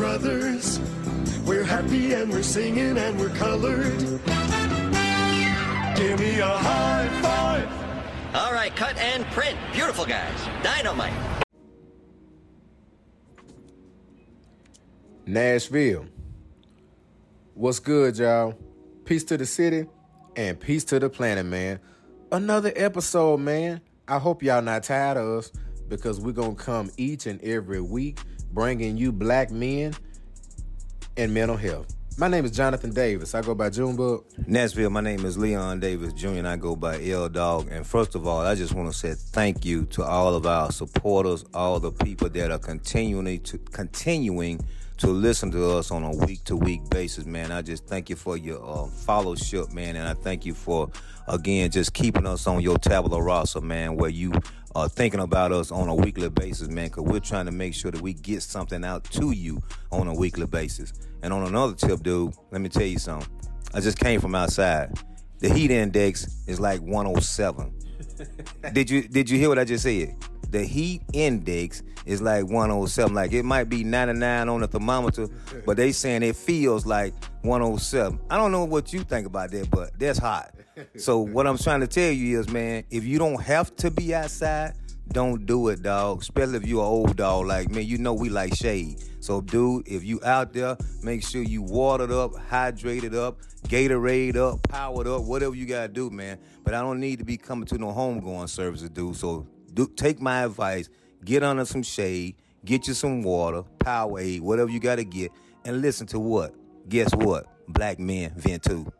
brothers. We're happy and we're singing and we're colored. Give me a high five. All right, cut and print. Beautiful guys. Dynamite. Nashville. What's good, y'all? Peace to the city and peace to the planet, man. Another episode, man. I hope y'all not tired of us because we're going to come each and every week bringing you black men and mental health. My name is Jonathan Davis. I go by Junebug. Nashville, my name is Leon Davis Jr. and I go by L Dog. And first of all, I just want to say thank you to all of our supporters, all the people that are continually to continuing to listen to us on a week to week basis, man. I just thank you for your uh, fellowship, man, and I thank you for again just keeping us on your tabula rasa, man, where you are thinking about us on a weekly basis, man, because we're trying to make sure that we get something out to you on a weekly basis. And on another tip, dude, let me tell you something. I just came from outside. The heat index is like 107. did you did you hear what I just said? The heat index is like 107. Like it might be 99 on the thermometer, but they saying it feels like 107. I don't know what you think about that, but that's hot. So what I'm trying to tell you is, man, if you don't have to be outside, don't do it, dog. Especially if you're an old dog like me. You know we like shade. So, dude, if you out there, make sure you watered up, hydrated up, Gatorade up, powered up, whatever you gotta do, man. But I don't need to be coming to no homegoing services, dude. So, do, take my advice. Get under some shade. Get you some water, Powerade, whatever you gotta get, and listen to what? Guess what? Black men vent too.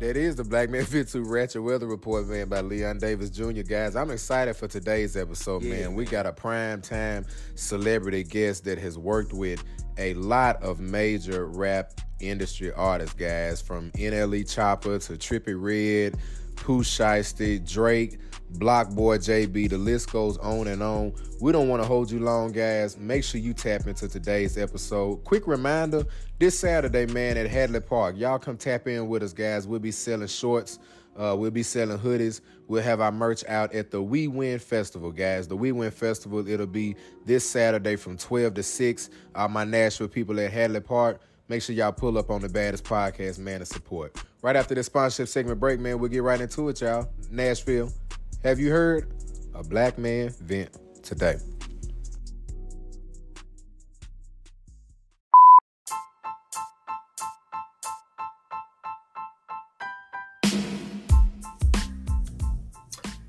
That is the Black Man Fit 2 Ratchet Weather Report, man, by Leon Davis Jr. Guys, I'm excited for today's episode, Yeah, man. We got a prime time celebrity guest that has worked with a lot of major rap industry artists, guys, from NLE Choppa to Trippie Redd, Pooh Shiesty, Drake, BlocBoy JB, the list goes on and on. We don't want to hold you long, guys. Make sure you tap into today's episode. Quick reminder this Saturday, man, at Hadley Park. Y'all come tap in with us, guys. We'll be selling shorts. Uh, we'll be selling hoodies. We'll have our merch out at the We Win Festival, guys. The We Win Festival, it'll be this Saturday from 12 to 6. All my Nashville people at Hadley Park. Make sure y'all pull up on the baddest podcast, man, to support. Right after this sponsorship segment break, man, we'll get right into it, y'all. Nashville, have you heard a black man vent today?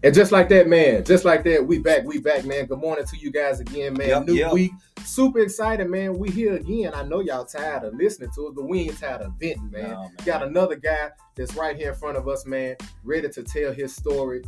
And just like that, man, just like that, we back, we back, man. Good morning to you guys again, man. Yep, New yep. week, super excited, man. We here again. I know y'all tired of listening to us, but we ain't tired of venting, man. No, man. Got another guy that's right here in front of us, man, ready to tell his story.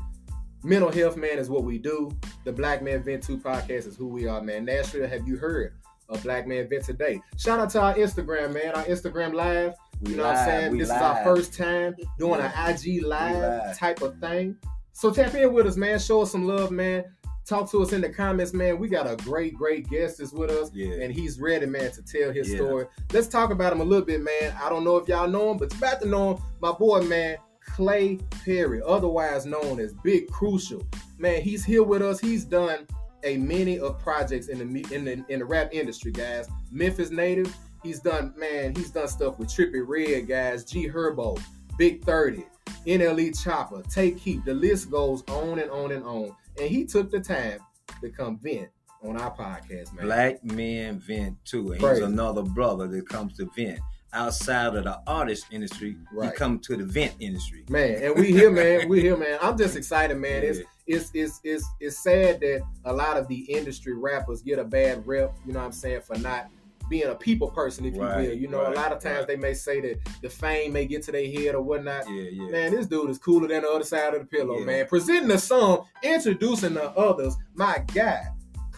Mental health, man, is what we do. The Black Man Vent 2 podcast is who we are, man. Nashville, have you heard of Black Man Vent today? Shout out to our Instagram, man. Our Instagram live. We you know what I'm saying? This is our first time doing Yeah. an IG live, live. type of thing. So tap in with us, man. Show us some love, man. Talk to us in the comments, man. We got a great, great guest that's with us, Yeah. and he's ready, man, to tell his Yeah. story. Let's talk about him a little bit, man. I don't know if y'all know him, but you're about to know him. My boy, man, Clay Perry, otherwise known as Big Krucial. Man, he's here with us. He's done a many of projects in the in the in the rap industry, guys. Memphis native. He's done, man. He's done stuff with Trippie Redd, guys. G Herbo, Big Thirty, NLE Choppa, Take Keep. The list goes on and on and on. And he took the time to come vent on our podcast, man. Black men vent too. And Crazy. he's another brother that comes to vent. Outside of the artist industry, Right. he come to the vent industry. man. And we here, man. We here, man. I'm just excited, man. It's Yeah. it's it's it's it's sad that a lot of the industry rappers get a bad rep. You know what I'm saying for not being a people person, if you will. You know, right, a lot of times right. they may say that the fame may get to their head or whatnot. Yeah, yeah. Man, this dude is cooler than the other side of the pillow, Yeah. man. Presenting the song, introducing the others. My guy,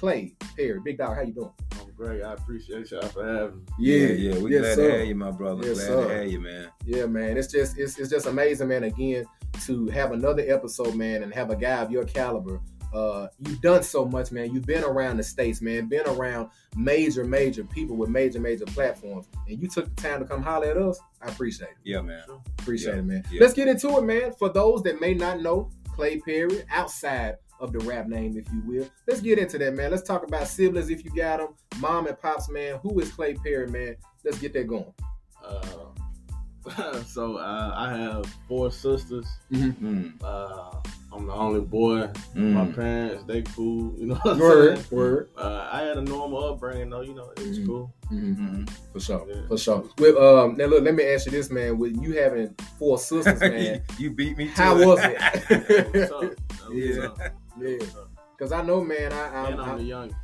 Clay Perry. Big dog, how you doing? I'm great. I appreciate y'all for having me. yeah, yeah. We yes, glad sir. to have you, my brother. Yes, glad sir. to have you, man. Yeah, man. It's just it's, it's just amazing, man. Again, to have another episode, man, and have a guy of your caliber. Uh, you've done so much, man. You've been around the states, man. Been around major, major people with major, major platforms, and you took the time to come holler at us. I appreciate it. Yeah, man. Appreciate Yeah, it, man. yeah. Let's get into it, man. For those that may not know, Clay Perry, outside of the rap name, if you will. Let's get into that, man. Let's talk about siblings if you got them. Mom and pops, man. Who is Clay Perry, man? Let's get that going. Uh, so uh, I have four sisters. Mm. Uh, I'm the only boy. Mm. My parents, they cool. You know what I'm Word, saying? word. Uh, I had a normal upbringing, though. You know, it was Mhm. cool. Mm. For sure, Yeah. for sure. With, um, now look, let me ask you this, man. With you having four sisters, man, you beat me. To how it. was That it? was tough. Yeah. Tough. That Yeah. Because I know, man. I, I, And I'm I the youngest.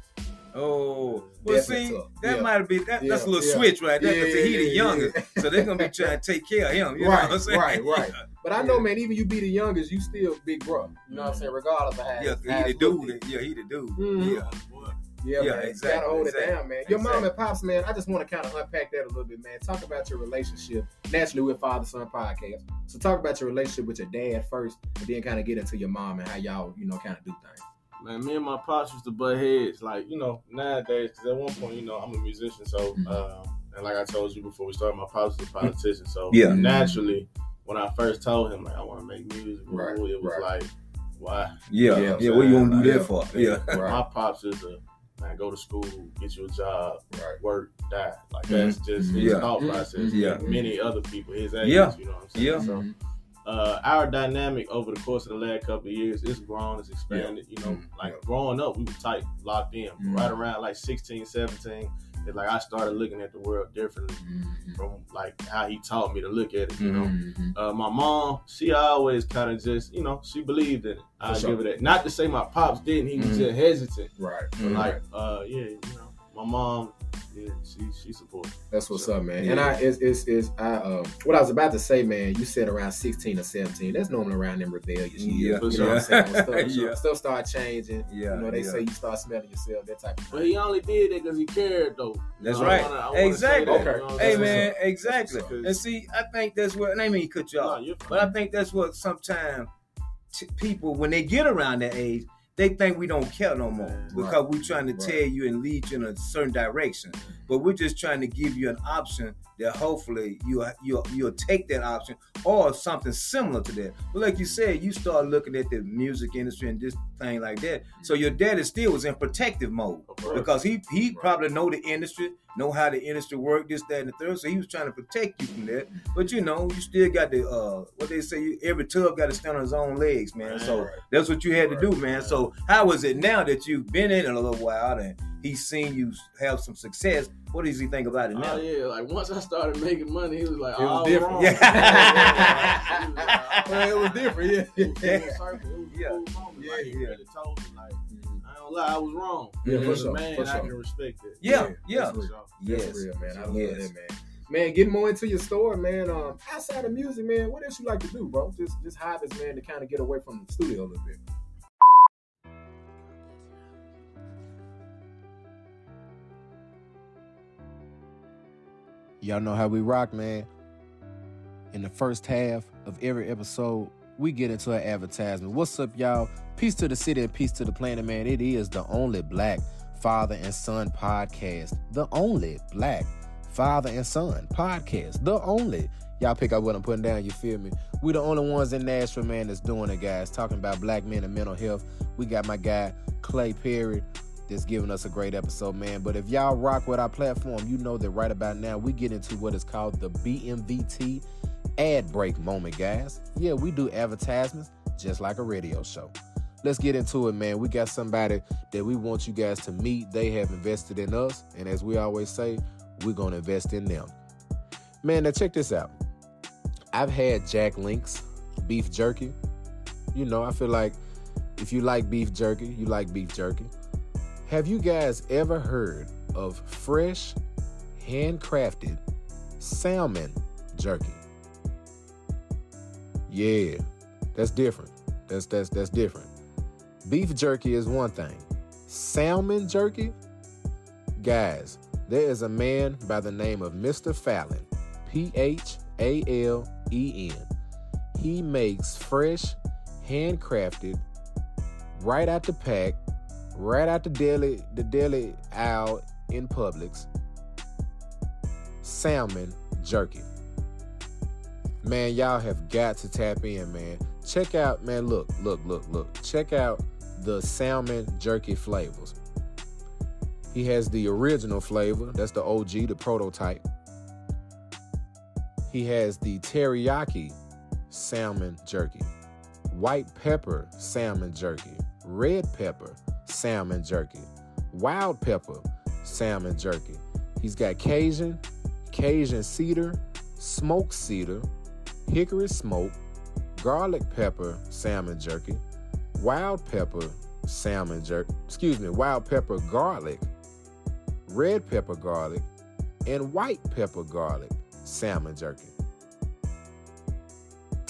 Oh, well, Definitely see, tough. that Yeah. might be that, that's a little yeah. switch right there. Yeah, Because he the yeah, yeah, youngest, so they're gonna be trying to take care of him. You know Right, what I'm saying? right, right. But I know, Yeah. man, even you be the youngest, you still big bro. You know what I'm saying? Regardless of how Yeah, he the dude. Yeah, he the dude. Mhm. Yeah. Yeah, Yeah, man. exactly, Gotta hold exactly, it down, man. Your mom and pops, man. I just want to kind of unpack that a little bit, man. Talk about your relationship. Naturally, with Father Son Podcast. So talk about your relationship with your dad first, and then kind of get into your mom and how y'all, you know, kind of do things. Man, me and my pops used to butt heads, like you know nowadays. Because at one point, you know, I'm a musician, so Mhm. um, and like I told you before we started, my pops was a politician. So Yeah. naturally, when I first told him like I want to make music, Right, it was right. like, why? Yeah, Yeah, yeah. What you gonna do yeah. that for? Yeah. Right. My pops is a man, go to school, get you a job, Right. work, die. Like that's just his Yeah. thought process. Yeah. Like many other people his age, Yeah. you know what I'm saying? Yeah. So uh, our dynamic over the course of the last couple of years it's grown, it's expanded. You know, Mhm. like growing up, we were tight, locked in. Mhm. Right around like 16, 17, it's like I started looking at the world differently Mhm. from like how he taught me to look at it. You know, Mhm. uh, my mom, she always kind of just, you know, she believed in it. I sure. give it that. Not to say my pops didn't; he was Mhm. just hesitant. Right. But like, uh, yeah, you know, my mom, yeah, she she supported. That's what's up, man. Yeah. And I is is is I um what I was about to say, man. You said around sixteen or seventeen. That's normally around them rebellious years. Yeah, you know what. I'm saying? When stuff, Yeah. stuff start changing. Yeah, you know they yeah. say you start smelling yourself, that type of Thing. But he only did it because he cared, though. You That's know, I right. wanna- I wanna Exactly. that, Okay. you know Hey man, exactly. That's what's up. And see, I think that's what. And I mean, cut you Nah, off. you're. But I think that's what sometimes t- people, when they get around that age, they think we don't care no more Right. because we're trying to Right. tell you and lead you in a certain direction. But we're just trying to give you an option that hopefully you you'll you'll take that option or something similar to that. But like you said, you start looking at the music industry and this thing like that. So your daddy still was in protective mode because he he probably know the industry, know how the industry work, this, that, and the third. So he was trying to protect you from that. But you know, you still got the uh what they say, you, every tub got to stand on his own legs, man. So Right. that's what you had to do, man. So how is it now that you've been in it a little while and he's seen you have some success? What does he think about it now? Oh yeah, like once I started making money, he was like, It was oh, I was different. wrong. Yeah. Like, Well, it was different, yeah. It was full circle. It was Yeah. cool moment. Like, he Yeah. really told me, like, I don't lie, I was wrong. Yeah, As for sure, Man, for I sure. can respect it. Yeah, yeah. That's real. So, That's Yes. real, man. I love Yes. that, man. Man, getting more into your story, man. Um, outside of music, man, what else you like to do, bro? Just just hobbies, man, to kind of get away from the studio a little bit. Y'all know how we rock, man. In the first half of every episode, we get into an advertisement. What's up, y'all? Peace to the city and peace to the planet, man. It is the only black father and son podcast. The only black father and son podcast. The only. Y'all pick up what I'm putting down, you feel me? We the only ones in Nashville, man, that's doing it, guys. Talking about black men and mental health. We got my guy, Clay Perry, that's giving us a great episode, man. But if y'all rock with our platform, you know that right about now we get into what is called the BMVT ad break moment, guys. Yeah, we do advertisements just like a radio show. Let's get into it, man. We got somebody that we want you guys to meet. They have invested in us, and as we always say, we're gonna invest in them. Man, now check this out. I've had Jack Link's beef jerky. You know, I feel like if you like beef jerky, you like beef jerky. Have you guys ever heard of fresh, handcrafted salmon jerky? Yeah, that's different. That's that's that's different. Beef jerky is one thing. Salmon jerky? Guys, there is a man by the name of Mr. Phalen, P H A L E N. He makes fresh, handcrafted, right out the pack, right out the deli, the deli aisle in Publix, salmon jerky. Man, y'all have got to tap in, man. Check out, man, look, look, look, look. Check out the salmon jerky flavors. He has the original flavor, that's the OG, the prototype. He has the teriyaki salmon jerky, white pepper salmon jerky, red pepper salmon jerky, wild pepper salmon jerky. He's got Cajun, Cajun cedar, smoked cedar, hickory smoke, garlic pepper salmon jerky, wild pepper salmon jerky, excuse me, wild pepper garlic, red pepper garlic, and white pepper garlic salmon jerky.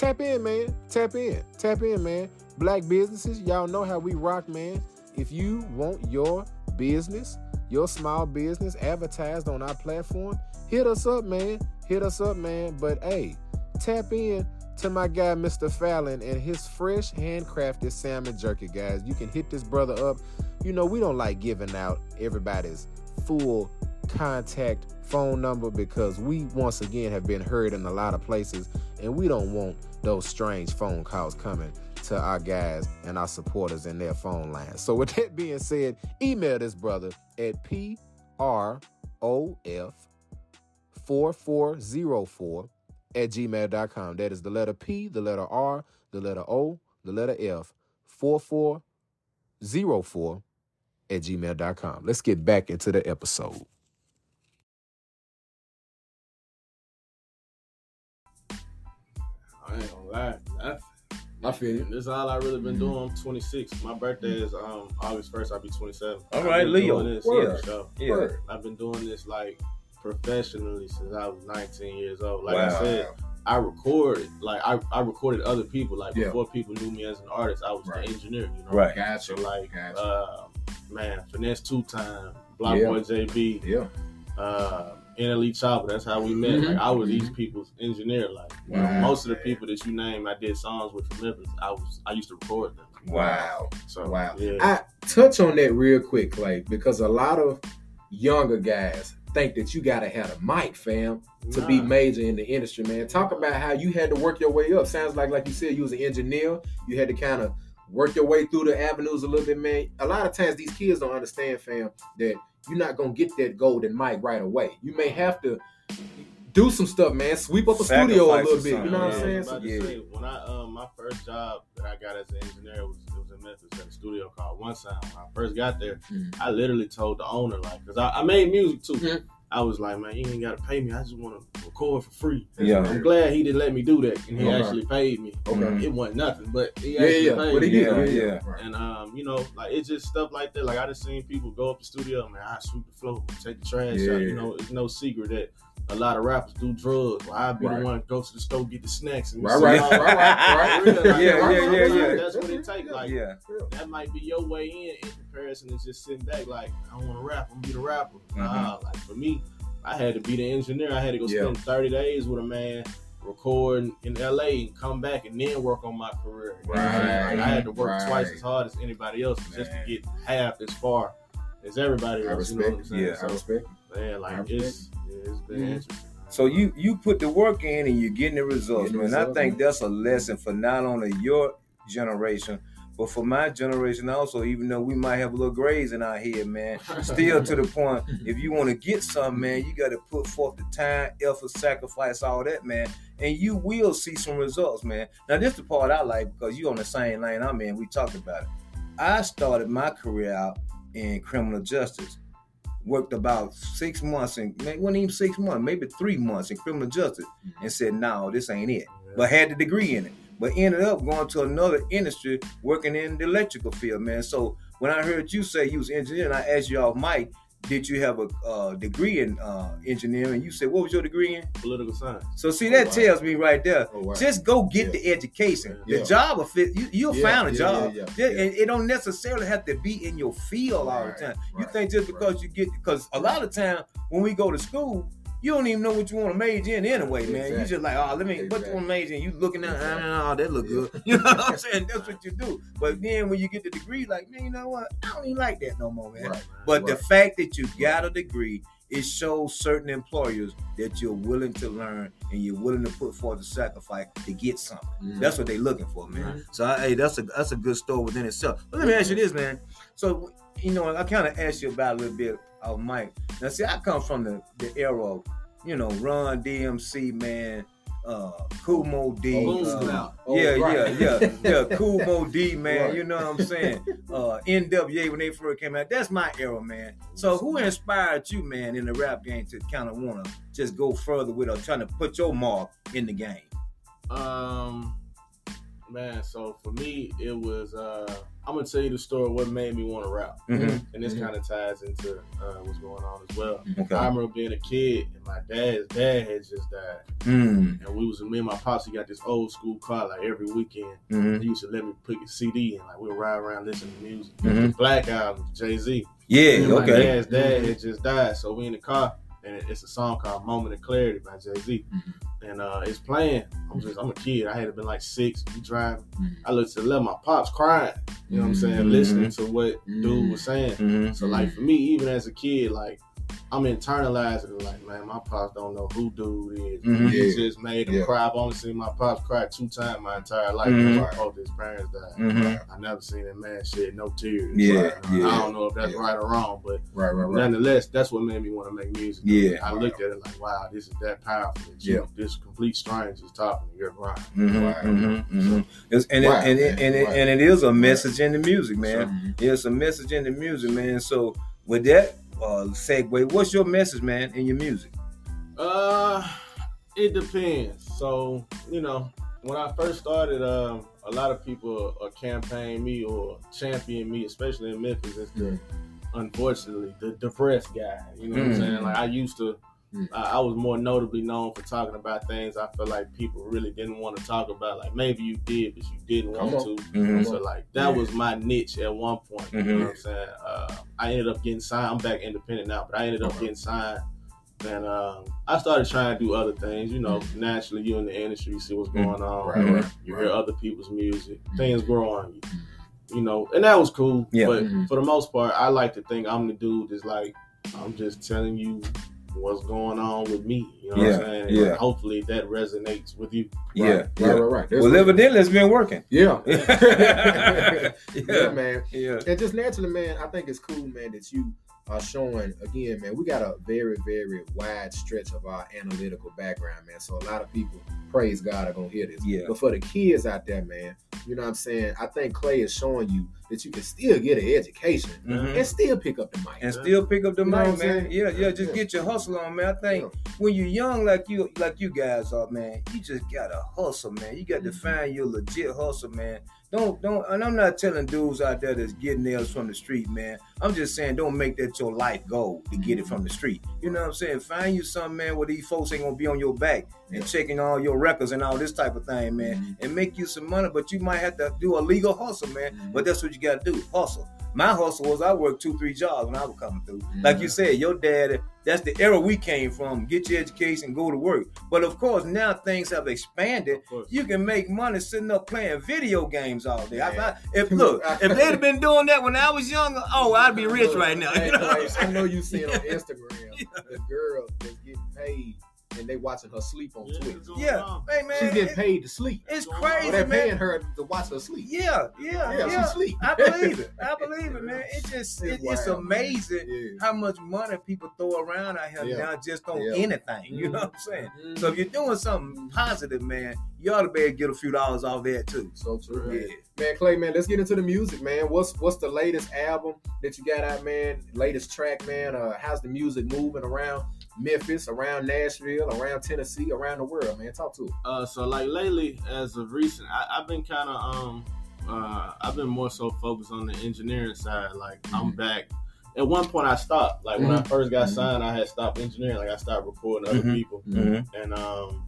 Tap in, man. Tap in. Tap in, man. Black businesses, y'all know how we rock, man. If you want your business, your small business advertised on our platform, hit us up, man. Hit us up, man. But hey, tap in to my guy, Mr. Phalen, and his fresh handcrafted salmon jerky, guys. You can hit this brother up. You know, we don't like giving out everybody's full contact phone number because we once again have been heard in a lot of places and we don't want those strange phone calls coming to our guys and our supporters in their phone lines. So with that being said, email this brother at PROF4404 at gmail.com. That is the letter P, the letter R, the letter O, the letter F, 4404 at gmail.com. Let's get back into the episode. I ain't gonna lie. That's, I feel you. this is all I really been doing. I'm 26. My birthday is um August 1st. I'll be 27. All I've right, been Leo. doing This, Word. yeah, so Yeah. I've been doing this like professionally since I was 19 years old. Like I said, I recorded like I, I recorded other people. Like Yeah. before people knew me as an artist, I was Right. the engineer. You know, Right. Gotcha. So like, Gotcha. uh, man, finesse two time, Block Yeah. Boy JB, yeah. uh, NLE Choppa. That's how we met. Mhm. Like I was Mhm. these people's engineer. Like Wow. most of the people that you name, I did songs with from Memphis. I was I used to record them. Wow. So Wow. yeah. I touch on that real quick, Clay, because a lot of younger guys think that you gotta have a mic, fam, to be major in the industry, man. Talk about how you had to work your way up. Sounds like, like you said, you was an engineer. You had to kind of work your way through the avenues a little bit, man. A lot of times these kids don't understand, fam, that you're not gonna get that golden mic right away. You may have to do some stuff, man. Sweep up a studio a little bit. You know what I'm I saying? was So, to yeah. say, when I um my first job that I got as an engineer was it was in Memphis at a studio called One Sound. When I first got there, Mhm. I literally told the owner like, cause I, I made music too. Mhm. I was like, man, you ain't gotta pay me. I just want to record for free. Yeah. I'm glad he didn't let me do that, and he Okay. actually paid me. Okay. It wasn't nothing, but he Yeah, actually yeah, paid but he me. did. Yeah, Yeah, yeah. yeah. And um, you know, like it's just stuff like that. Like I just seen people go up the studio, man. I sweep the floor, take the trash Yeah. out. You know, it's no secret that a lot of rappers do drugs. Well, I'd be Right. the one to go to the store get the snacks and Right, right, down. right, right, right. Really, like, Yeah, right, yeah, right, yeah, yeah. That's what it takes. Like Yeah. that might be your way in in comparison to just sitting back. Like I don't want to rap. I'm gonna be the rapper. Mm-hmm. Nah, like for me, I had to be the engineer. I had to go Yeah. spend 30 days with a man. Record in LA and come back and then work on my career. You know what I'm? Right, Like, I had to work right. twice as hard as anybody else just to get half as far as everybody I else. You know what I'm respect. saying? Yeah. I respect. So, man, I like respect. it's yeah, it's been Mhm. So you you put the work in and you're getting the results, Getting man. I think man. that's a lesson for not only your generation, but for my generation also. Even though we might have a little grays in our head, man, still to the point. If you want to get something, man, you got to put forth the time, effort, sacrifice, all that, man, and you will see some results, man. Now this is the part I like because you on the same lane I'm in. We talked about it. I started my career out in criminal justice worked about six months and maybe wasn't even six months, maybe three months in criminal justice, mm-hmm. and said, "No, this ain't it." But had the degree in it, but ended up going to another industry, working in the electrical field, man. So when I heard you say you was engineer, and I asked you off mic, did you have a uh, degree in uh, engineering? You said, "What was your degree in?" Political science. So see, Oh, that wow. tells me right there. Oh, wow. Just go get Yeah. the education. Yeah. The job will fit. You, you'll Yeah, find a job. yeah, yeah, Just- yeah. And it don't necessarily have to be in your field all Right, the time. You right, think just right. because you get because a lot of time when we go to school, you don't even know what you want to major in anyway, man. You just like, oh, let me what you Exactly. want to major in? You looking at, Exactly. oh, that look good. You know what I'm saying? That's what you do. But then when you get the degree, like, man, you know what? I don't even like that no more, man. Right. But the fact that you got a degree it shows certain employers that you're willing to learn and you're willing to put forth the sacrifice to get something. Mhm. That's what they're looking for, man. So I, hey, that's a that's a good story within itself. But let me ask you this, man. So you know, I kind of asked you about a little bit of Mike. Now, see, I come from the the era of you know Run DMC, man. Uh, Kool Moe Dee, Boom uh, Oh, yeah, right. yeah, yeah, yeah. Kool Moe Dee, man. Right. You know what I'm saying? Uh, NWA when they first came out. That's my era, man. So who inspired you, man, in the rap game to kind of want to just go further with or trying to put your mark in the game? Um, man. So for me, it was. uh I'm gonna tell you the story. of What made me want to rap, Mhm. and this Mhm. kind of ties into uh, what's going on as well. Okay. I remember being a kid, and my dad's dad had just died, Mm. and we was me and my pops. He got this old school car like every weekend. hmm He used to let me put a CD and like we'll ride around listening to music. Mhm. Black Album, Jay Z. Yeah. And my Okay. dad's dad had just died, so we in the car, and it's a song called "Moment of Clarity" by Jay Z, and uh, it's playing. I'm just, I'm a kid. I had to been like six. We driving. Mhm. I looked to the left. My pops crying. You know what I'm saying? Mhm. Listening to what dude was saying. hmm So like for me, even as a kid, like I'm internalizing it. Like man, my pops don't know who dude is. Mhm. He Yeah. just made him Yeah. cry. I've only seen my pops cry two times my entire life. Mhm. because Both his parents died. hmm I never seen that man shed no tears. Yeah, Like, yeah. I don't know if that's Yeah. right or wrong, but Right, right, right. nonetheless, that's what made me want to make music. Yeah. I looked at it like, wow, this is that powerful. That Yeah. you, this complete stranger is talking to your grind. hmm Right. hmm hmm It's, and, Right, it, and, it, and, Right. and it is a message in the music, man. It's a message in the music, man. So with that uh, segue, what's your message, man, in your music? Uh, it depends. So you know, when I first started, um, a lot of people uh, campaign me or champion me, especially in Memphis, as the unfortunately the depressed guy. You know what I'm Mm. saying? Like I used to. Mm. I I was more notably known for talking about things I feel like people really didn't want to talk about. Like maybe you did, but you didn't Come want on. to. Mhm. So like that Yeah. was my niche at one point. You Mhm. know what I'm saying? Uh, I ended up getting signed. I'm back independent now, but I ended up getting signed. And um, I started trying to do other things. You know, naturally, you in the industry, you see what's going on. Right, right, You right. hear other people's music. Things grow on you. You know, and that was cool. Yeah. But Mhm. for the most part, I like to think I'm the dude that's like, I'm just telling you what's going on with me. You know what Yeah, I'm saying? And yeah. hopefully that resonates with you. Yeah, Right, yeah. right, right, right. That's Well, what- evidently it's been working. Yeah. yeah, yeah, man. yeah. And just naturally, man, I think it's cool, man, that you are showing again, man. We got a very, very wide stretch of our analytical background, man. So a lot of people, praise God, are gonna hear this. Yeah. But for the kids out there, man, you know what I'm saying? I think Clay is showing you that you can still get an education Mhm. and still pick up the mic. And still pick up the You mic, man. Yeah, yeah. Just Yeah. get your hustle on, man. I think when you're young like you like you guys are, man, you just gotta hustle, man. You got to Mhm. find your legit hustle, man. Don't don't and I'm not telling dudes out there that's getting nails from the street, man. I'm just saying don't make that your life goal to get it from the street. You know what I'm saying? Find you some man, where these folks ain't gonna be on your back and checking all your records and all this type of thing, man, Mhm. and make you some money. But you might have to do a legal hustle, man. But that's what you gotta do, hustle. My hustle was I worked two, three jobs when I was coming through. Mhm. Like you said, your dad, that's the era we came from. Get your education, go to work. But of course, now things have expanded. You can make money sitting up playing video games all day. Yeah. I- if look, if they'd have been doing that when I was younger, oh, I'd be rich right now. Hey, You know what I'm Clay, I know you seen on Instagram the girl that's getting paid and they watching her sleep on Yeah, Twitch. Yeah, on. hey man, She's getting paid to sleep. it's crazy, Well, they're man. paying her to watch her sleep. Yeah, yeah, Yeah, yeah. she sleep. I believe it. I believe it, man. It just it, It's it's wild, amazing Yeah. how much money people throw around out here Yeah. now just on Yeah. anything. You know what I'm saying? Mhm. So if you're doing something positive, man, you ought to be able to get a few dollars off that too. So true, man. Yeah. Man, Clay, man, let's get into the music, man. What's what's the latest album that you got out, man? Latest track, man. Uh, how's the music moving around Memphis, around Nashville, around Tennessee, around the world, man? Talk to it. Uh, so like lately, as of recent, I, I've been kind of um, uh, I've been more so focused on the engineering side. Like I'm back. At one point, I stopped. Like when I first got Mhm. signed, I had stopped engineering. Like I stopped recording other Mhm. people, Mm-hmm. and um,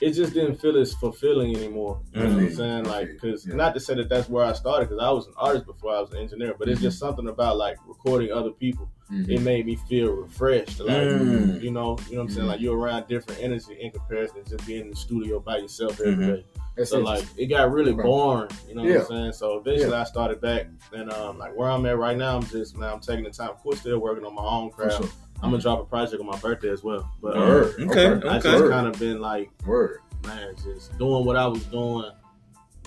it just didn't feel as fulfilling anymore. You know what I'm Mhm. saying? Like, because Yeah. not to say that that's where I started, because I was an artist before I was an engineer, but it's just something about like recording other people. It made me feel refreshed. Like, Mm. you know, you know what I'm saying? Like you're around different energy in comparison to just being in the studio by yourself every day. That's So like it got really boring, you know what I'm saying? So eventually I started back and um like where I'm at right now, I'm just man, I'm taking the time. Of course still working on my own craft. Sure. I'm gonna drop a project on my birthday as well. But uh, Word. Okay, I just kind of been like, Word. man, just doing what I was doing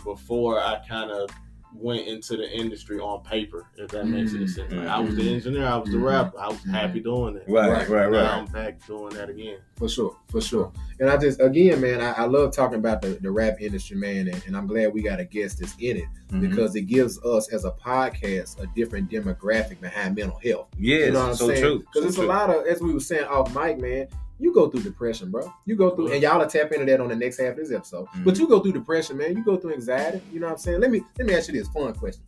before I kind of went into the industry on paper. If that makes any sense. Like, I was the engineer, I was the Mhm. rapper, I was happy doing it. Right, Right, right, Now right. I'm back doing that again. For sure, for sure. And I just, again, man, I, I love talking about the, the rap industry, man, and, and I'm glad we got a guest that's in it Mhm. because it gives us as a podcast a different demographic behind mental health. Yeah, You know what I'm so saying? true. Because so it's true. a lot of, as we were saying off mic, man, you go through depression, bro. You go through, and y'all will tap into that on the next half of this episode. Mhm. But you go through depression, man. You go through anxiety. You know what I'm saying? Let me let me ask you this fun question.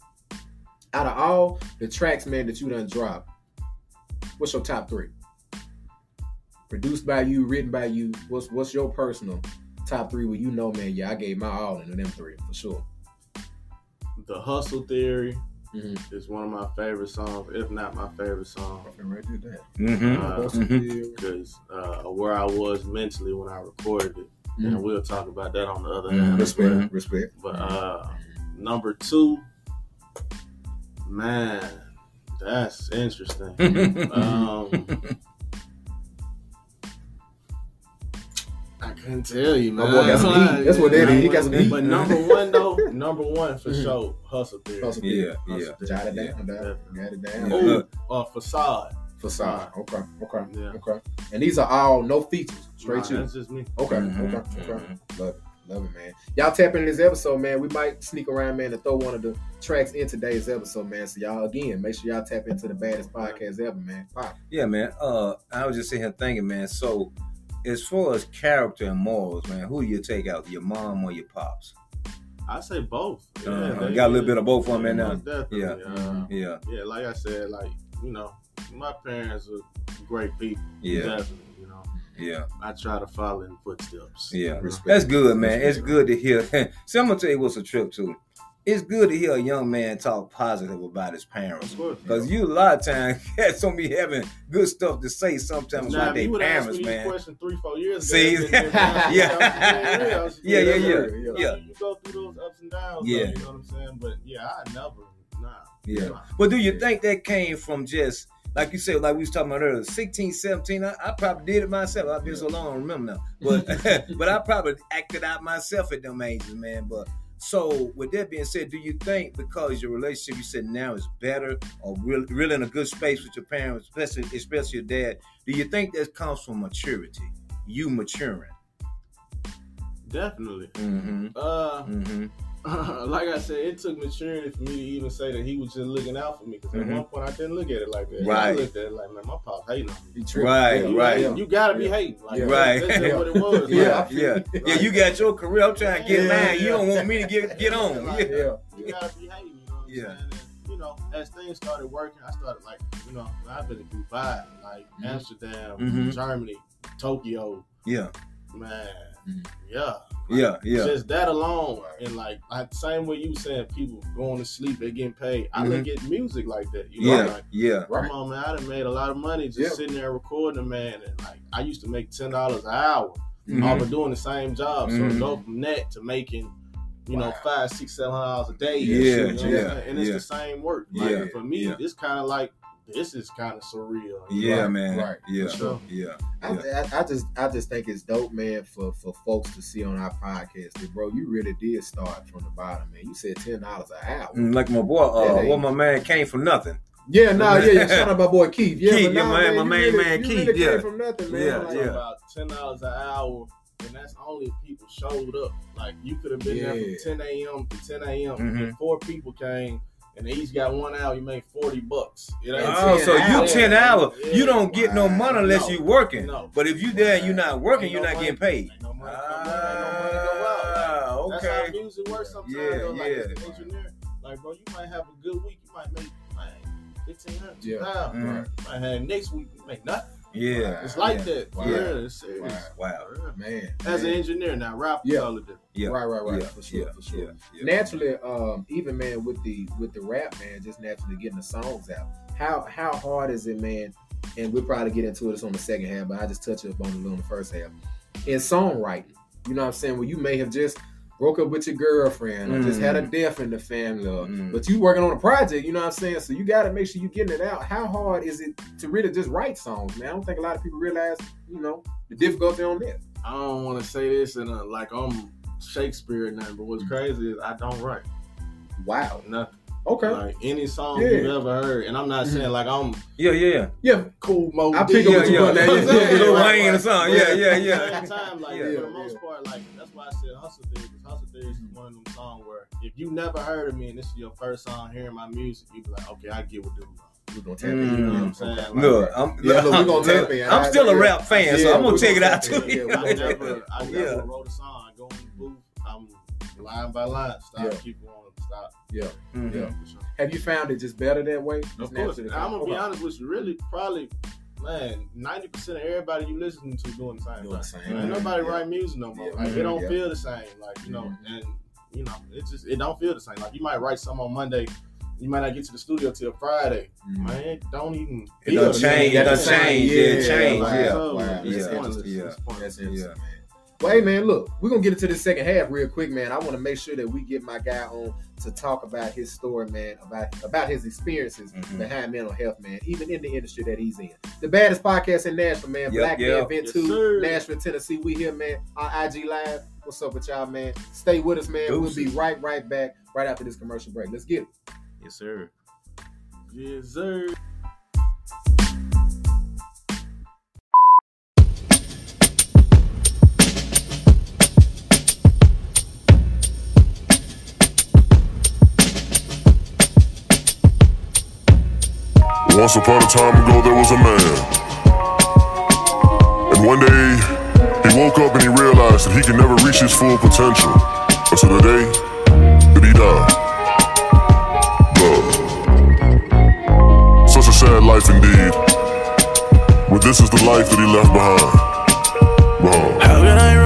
Out of all the tracks, man, that you done dropped, what's your top three? Produced by you, written by you. What's what's your personal top three where you know, man, yeah, I gave my all into them three for sure. The Hustle Theory Mm-hmm. is one of my favorite songs, if not my favorite song. Right there, that. Mhm. Uh, Mhm. because uh, where I was mentally when I recorded it, and we'll talk about that on the other hand. Respect, Mhm. respect. But uh, number two, man, that's interesting. um, I couldn't tell you, My man. boy got some heat. That's what that is. He got some heat. But number one though, number one for sure, hustle theory. Hustle Yeah, Theory. yeah. Jot it down, down, got it down. Yeah. Ooh, uh, facade. Facade. Okay, okay, Yeah. okay. And these are all no features, straight Nah, to. That's just me. Okay, Mhm, okay, okay. mhm. Love it, love it, man. Y'all tap into this episode, man. We might sneak around, man, and throw one of the tracks in today's episode, man. So y'all again, make sure y'all tap into the baddest podcast ever, man. Pop. Yeah, man. Uh, I was just sitting here thinking, man. So, as far as character and morals, man, who do you take out, your mom or your pops? I say both. Uh, they- got a little bit of both of them in there. definitely. Yeah. Uh, Yeah, yeah, like I said, like you know, my parents are great people. yeah, Definitely, you know. yeah, I try to follow in footsteps. yeah. Respect. That's good, man. It's good to hear. See, I'm gonna tell you what's a trip too. It's good to hear a young man talk positive about his parents. Of course. Cause you a lot of times cats don't be having good stuff to say sometimes about their you would ask parents, man. question three, four years See? ago, Yeah. Yeah, yeah, yeah, You, yeah. you go through those ups and downs. Yeah. Yeah. You know what I'm saying? But yeah, I never, nah. Yeah. But do you think that came from just like you said, like we was talking about earlier, 16, 17, I, I probably did it myself. I've been so long, I don't remember now. But but I probably acted out myself at them ages, man. But so with that being said, do you think because your relationship you said now is better or really really in a good space with your parents, especially especially your dad, do you think that comes from maturity? You maturing. Definitely. Mm-hmm. Uh, Mm-hmm. like I said, it took maturity for me to even say that he was just looking out for me. Because Mhm. at one point, I didn't look at it like that. I looked at it like, man, my pop hating on me. He tripped. Right, You, right. you gotta be Yeah. hating. Like, Yeah. Right. That's just what it was. Like, Yeah. Yeah, yeah. Yeah, you got your career. I'm trying to get Yeah, mine. You don't want me to get get on. Like, Yeah. Yeah. You gotta be hating, you know what I'm Yeah. saying? And, you know, as things started working, I started like, you know, I've been to Dubai, like Mhm. Amsterdam, Mhm. Germany, Tokyo, Yeah, man. Mhm. Yeah. yeah, yeah. Just that alone, and like I, same way you saying people going to sleep, they getting paid. I look at music like that. You know, Mm-hmm. Yeah, like yeah. Right. on, man, I done made a lot of money just Yeah. sitting there recording a man, and like I used to make ten dollars an hour Mhm. off of doing the same job. So Mhm. to go from that to making, you know, Wow. five, six, seven hundred dollars a day. and Yeah, shit, you know yeah, and it's yeah. the same work. Yeah, for me, yeah. it's kind of like this is kind of surreal. Yeah, Right, man. right. Yeah, sure. yeah. I, I, I just I just think it's dope, man, for for folks to see on our podcast that bro, you really did start from the bottom, man. You said ten dollars an hour. Mm, Like my boy, uh, Yeah, what my man came from nothing. Yeah, no, yeah, yeah. Shout out my boy Keith. Yeah, Keith, but your nah, man, my main really, man you Keith, really yeah. came from nothing, man. Yeah, Like, yeah. about ten dollars an hour, and that's only if people showed up. Like you could have been there Yeah. from ten a.m. to ten a.m. Mhm. If four people came and they each got one hour, you made forty bucks. It ain't Oh, 10 so you hours. ten hour, Yeah. you don't get no money unless No. you working. No. But if you there and you're not working, Ain't you're no not money- getting paid. Ain't no money come in, ain't no money go out. Ah, That's how okay. music works sometimes. Yeah, though. Like yeah. as an engineer, like bro, you might have a good week, you might make man, fifteen hundred, Yeah. two thousand. Mhm. You might have next week, you make nothing. Yeah, It's like yeah. that. For Yeah. real, it's serious. Wow. For. Man. As an engineer now, rap Yeah. is totally different. Yeah, Right, right, right. yeah, for sure, yeah, for sure. yeah, yeah. Naturally, um, even man with the with the rap, man, just naturally getting the songs out. How how hard is it, man? And we'll probably get into this on the second half, but I just touch up on it a little on the first half. In songwriting, you know what I'm saying? Where you may have just broke up with your girlfriend, or just had a Mm. death in the family, Mm. but you working on a project, you know what I'm saying? So you got to make sure you getting it out. How hard is it to really just write songs, man? I don't think a lot of people realize, you know, the difficulty on this. I don't want to say this and uh, like I'm Shakespeare and nothing, but what's crazy is I don't write Wow. nothing. Okay. Like any song Yeah. you've ever heard, and I'm not saying like I'm Yeah, yeah, yeah. cool Mo. I D, pick up what you yeah. put. Yeah, You know what I'm yeah. Lil yeah. Wayne or something. Yeah, yeah, yeah. At the same time, like Yeah, for the most part, like that's why I said Hustle Theory. Because Hustle Theory is one of them songs where if you never heard of me and this is your first song hearing my music, you be like, okay, I get what dude we're gonna tap Mm. in. You know what I'm saying? Like, Look, I'm, Yeah, look, we gonna tap in. I'm still a rap fan, so I'm gonna check it out too. Yeah, we I gonna tap never, I never Yeah. wrote a song. I go in the booth. I'm line by line. Stop. Yeah. Keep going. Stop. Yeah. Mhm. Yeah. Have you found it just better that way? Of course. naturally? I'm gonna be honest with you. Really, probably, man, ninety percent of everybody you listen to doing the same. Doing the thing. same Ain't thing. nobody Yeah. write music no more. Yeah. Like it don't Yeah. feel the same. Like you know, and you know, it just it don't feel the same. Like you might write something on Monday. You might not get to the studio till Friday. Mhm. Man, it don't even. It feel done the change, same. it done change, yeah, it change, like, yeah. so, Wow. it's Yeah. pointless. Yeah. It's. That's interesting, Yeah. Man. Well, hey, man, look, we're gonna get into the second half real quick, man. I want to make sure that we get my guy on to talk about his story, man, about about his experiences Mhm. behind mental health, man, even in the industry that he's in. The baddest podcast in Nashville, man. Yep, Black yep. Man Event Yes, 2, sir. Nashville, Tennessee. We here, man, on IG Live. What's up with y'all, man? Stay with us, man. We'll be right, right back right after this commercial break. Let's get it. Yes, sir. Yes, sir. Once upon a time ago, there was a man. And one day, he woke up and he realized that he could never reach his full potential until the day that he died. Love. Such a sad life indeed. But this is the life that he left behind. Behind. How I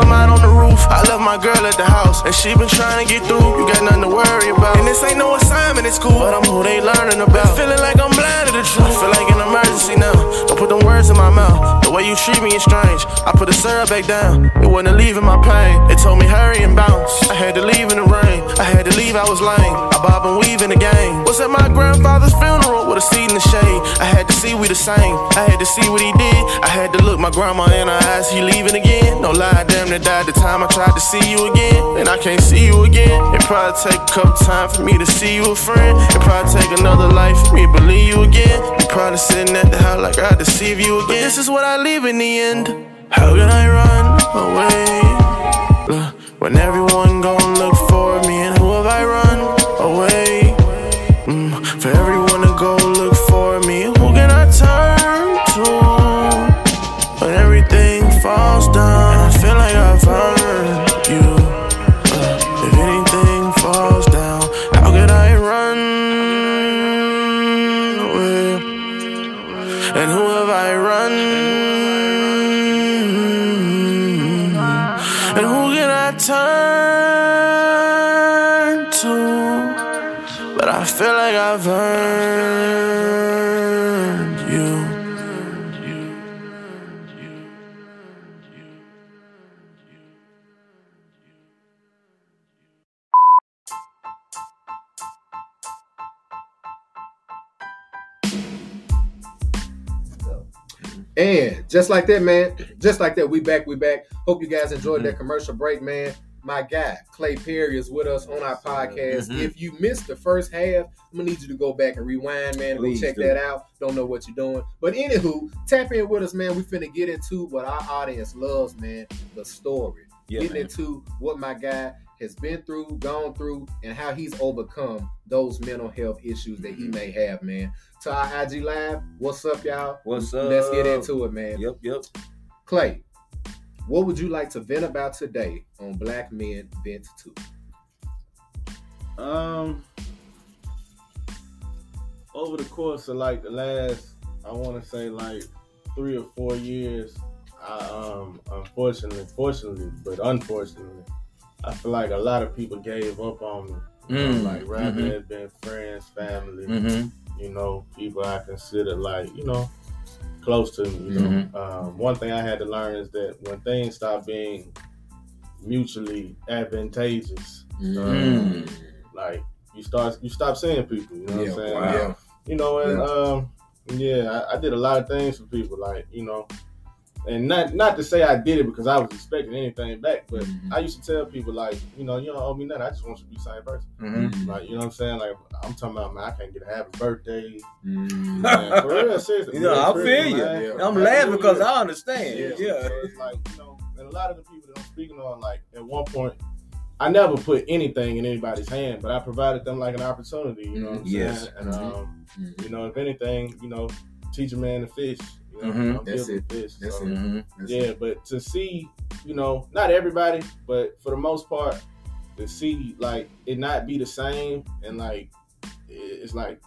my mind on the roof, I left my girl at the house. And she been trying to get through, you got nothing to worry about. And this ain't no assignment, it's cool, but I'm who they learning about. Feeling like I'm blind to the truth, feel like an emergency now. Don't put them words in my mouth, the way you treat me is strange. I put the syrup back down, it wasn't leaving my pain. It told me hurry and bounce, I had to leave in the rain. I had to leave, I was lame. I bob and weave in the game. Was at my grandfather's funeral with a seat in the shade. I had to see we the same. I had to see what he did. I had to look my grandma in her eyes. He leaving again. No lie, damn near died the time I tried to see you again. And I can't see you again. It probably take a couple time for me to see you a friend. It probably take another life for me to believe you again. You probably sitting at the house like I deceive you again. This is what I leave in the end. How can I run away? When everyone gon' look And just like that, man, just like that, we back, we back. Hope you guys enjoyed Mm-hmm. that commercial break, man. My guy, Clay Perry, is with us on our podcast. Mhm. If you missed the first half, I'm gonna need you to go back and rewind, man, and go check do. that out. Don't know what you're doing. But anywho, tap in with us, man. We finna get into what our audience loves, man. The story. Yeah, Getting man. into what my guy has been through, gone through, and how he's overcome those mental health issues that he Mm-hmm. may have, man. To our IG Live, what's up, y'all? What's up? Let's get into it, man. Yep, yep. Clay, what would you like to vent about today on Black Men Vent Too? Um, over the course of like the last, I want to say like three or four years, I um, unfortunately, fortunately, but unfortunately, I feel like a lot of people gave up on me. You know, Mm, like rather mhm. than been friends, family, Mm-hmm. you know, people I consider like, you know, close to me. You know, Mm-hmm. um, one thing I had to learn is that when things stop being mutually advantageous, Mm. like you start you stop seeing people. You know what I'm saying? wow. Yeah. You know, and Yeah. um, yeah, I, I did a lot of things for people, like you know, and not not to say I did it because I was expecting anything back, but Mhm. I used to tell people like, you know, you don't owe me nothing. I just want you to be the same person. Mm-hmm. Like, you know what I'm saying? Like, I'm talking about, man, I can't get a happy birthday. Mm. Man, for real, seriously. You know, I For feel real, you. Yeah. I'm laughing because Yeah. I understand. Yeah. So it's like, you know, and a lot of the people that I'm speaking on, like at one point, I never put anything in anybody's hand, but I provided them like an opportunity, you know what I'm Yes. saying? And um, Mhm. you know, if anything, you know, teach a man to fish. You know, Mhm. I'm That's giving it. fish. That's so, it. Mm-hmm. That's yeah, but to see, you know, not everybody, but for the most part, to see like it not be the same and like it's like,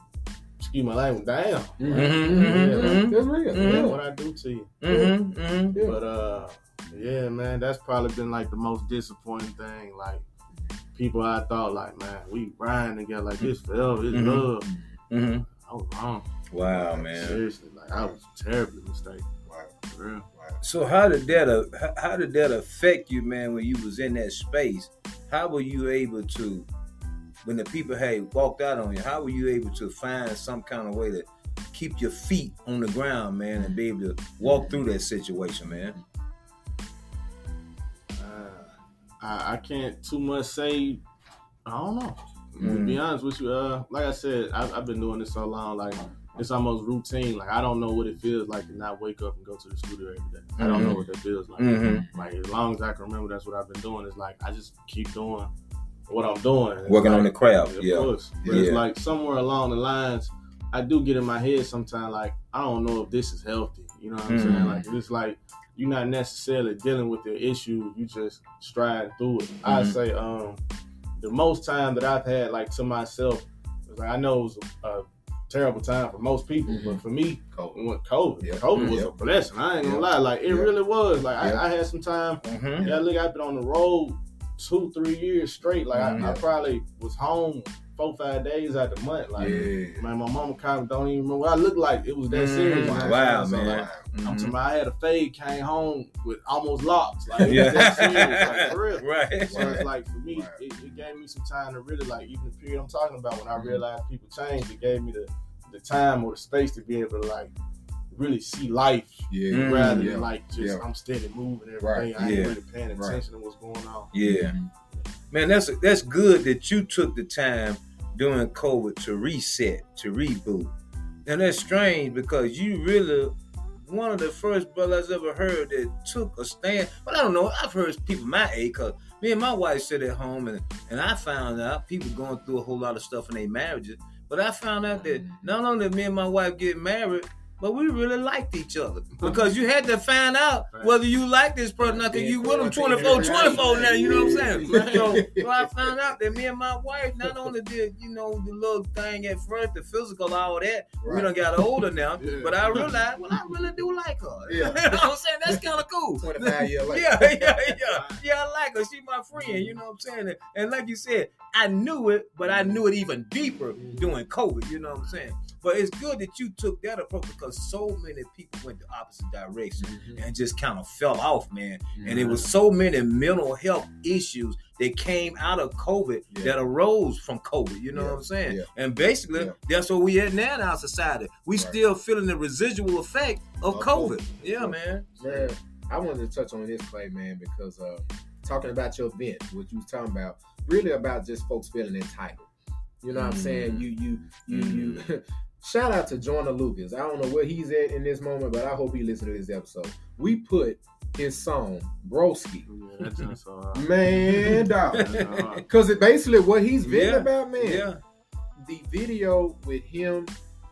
excuse my language, damn. Mhm. Mhm, Mhm. mhm, That's real. Yeah, Yeah. what I do to you. Mm-hmm. Mm-hmm. Yeah. But uh, yeah, man, that's probably been like the most disappointing thing. Like people I thought like, man, we riding together like this forever, it's Mhm. love. Mm-hmm. I was wrong. Wow, man. Seriously, like I was terribly mistaken. Wow. For real. So how did that uh, how- did that affect you, man? When you was in that space, how were you able to, when the people had walked out on you, how were you able to find some kind of way to keep your feet on the ground, man, and be able to walk through that situation, man? Uh, I, I can't too much say. I don't know. To Mm. be honest with you, uh, like I said, I, I've been doing this so long, like it's almost routine. Like I don't know what it feels like to not wake up and go to the studio every day. I don't know Mhm. what that feels like. Mm-hmm. Like as long as I can remember, that's what I've been doing. It's like I just keep doing what I'm doing. Working on the craft, yeah. course. But it's like somewhere along the lines, I do get in my head sometimes. Like I don't know if this is healthy. You know what I'm Mhm. saying? Like it's like you're not necessarily dealing with the issue. You just stride through it. I Mhm. say, um, the most time that I've had like to myself, was like I know it was a, a terrible time for most people, Mhm. but for me, Cool. when COVID, Yeah. COVID was a blessing. I ain't gonna lie, like it really was. Like. I, I had some time. Mm-hmm. Yeah, look, I've been on the road two, three years straight. Like. I, I probably was home four, five days out the month. Like Yeah. man, my mama kind of don't even remember what I looked like. It was that Mhm. serious. you know what I'm Wow. So, man. like, I'm Mhm. talking about I had a fade, came home with almost locks. Like it was Yeah. that serious, like for real. Right. So it's like for me, Right. it, it gave me some time to really like even the period I'm talking about when I Mhm. realized people change. It gave me the the time or the space to be able to like really see life Yeah. Mm, rather yeah. than like just Yeah. I'm steady moving everything. Right. I ain't Yeah. really paying Right. attention to what's going on. Yeah. Man, that's that's good that you took the time during COVID to reset, to reboot. And that's strange because you really one of the first brothers I ever heard that took a stand. But I don't know. I've heard people my age because me and my wife sit at home and, and I found out people going through a whole lot of stuff in their marriages. But I found out that mm. not only did me and my wife get married, but we really liked each other because you had to find out whether you like this person. Now, cause you with them 24, 24 now. You know what I'm saying? So, so I found out that me and my wife not only did you know the little thing at first, the physical, all that. We Right. done got older now, Yeah. but I realized, well, I really do like her. Yeah. you know what I'm saying? That's kind of cool. 25 years later. Yeah, yeah, yeah. Yeah, I like her. She my friend, you know what I'm saying? And, and like you said, I knew it, but I knew it even deeper mm-hmm. during COVID, you know what I'm saying? But it's good that you took that approach because so many people went the opposite direction Mhm. and just kind of fell off, man. And it was so many mental health issues that came out of COVID Yeah. that arose from COVID. You know Yeah. what I'm saying? Yeah. And basically, that's what we at now in our society. We Right. still feeling the residual effect of Of COVID. COVID. Yeah, man. Man, I wanted to touch on this play, man, because uh, talking about your event, what you was talking about, really about just folks feeling entitled. You know what I'm saying? You, you, you, you. Shout out to Jordan Lucas. I don't know where he's at in this moment, but I hope he listens to this episode. We put his song "Broski," Yeah, so man, dog, That's so hard. because it basically what he's venting Yeah. about, man. Yeah. the video with him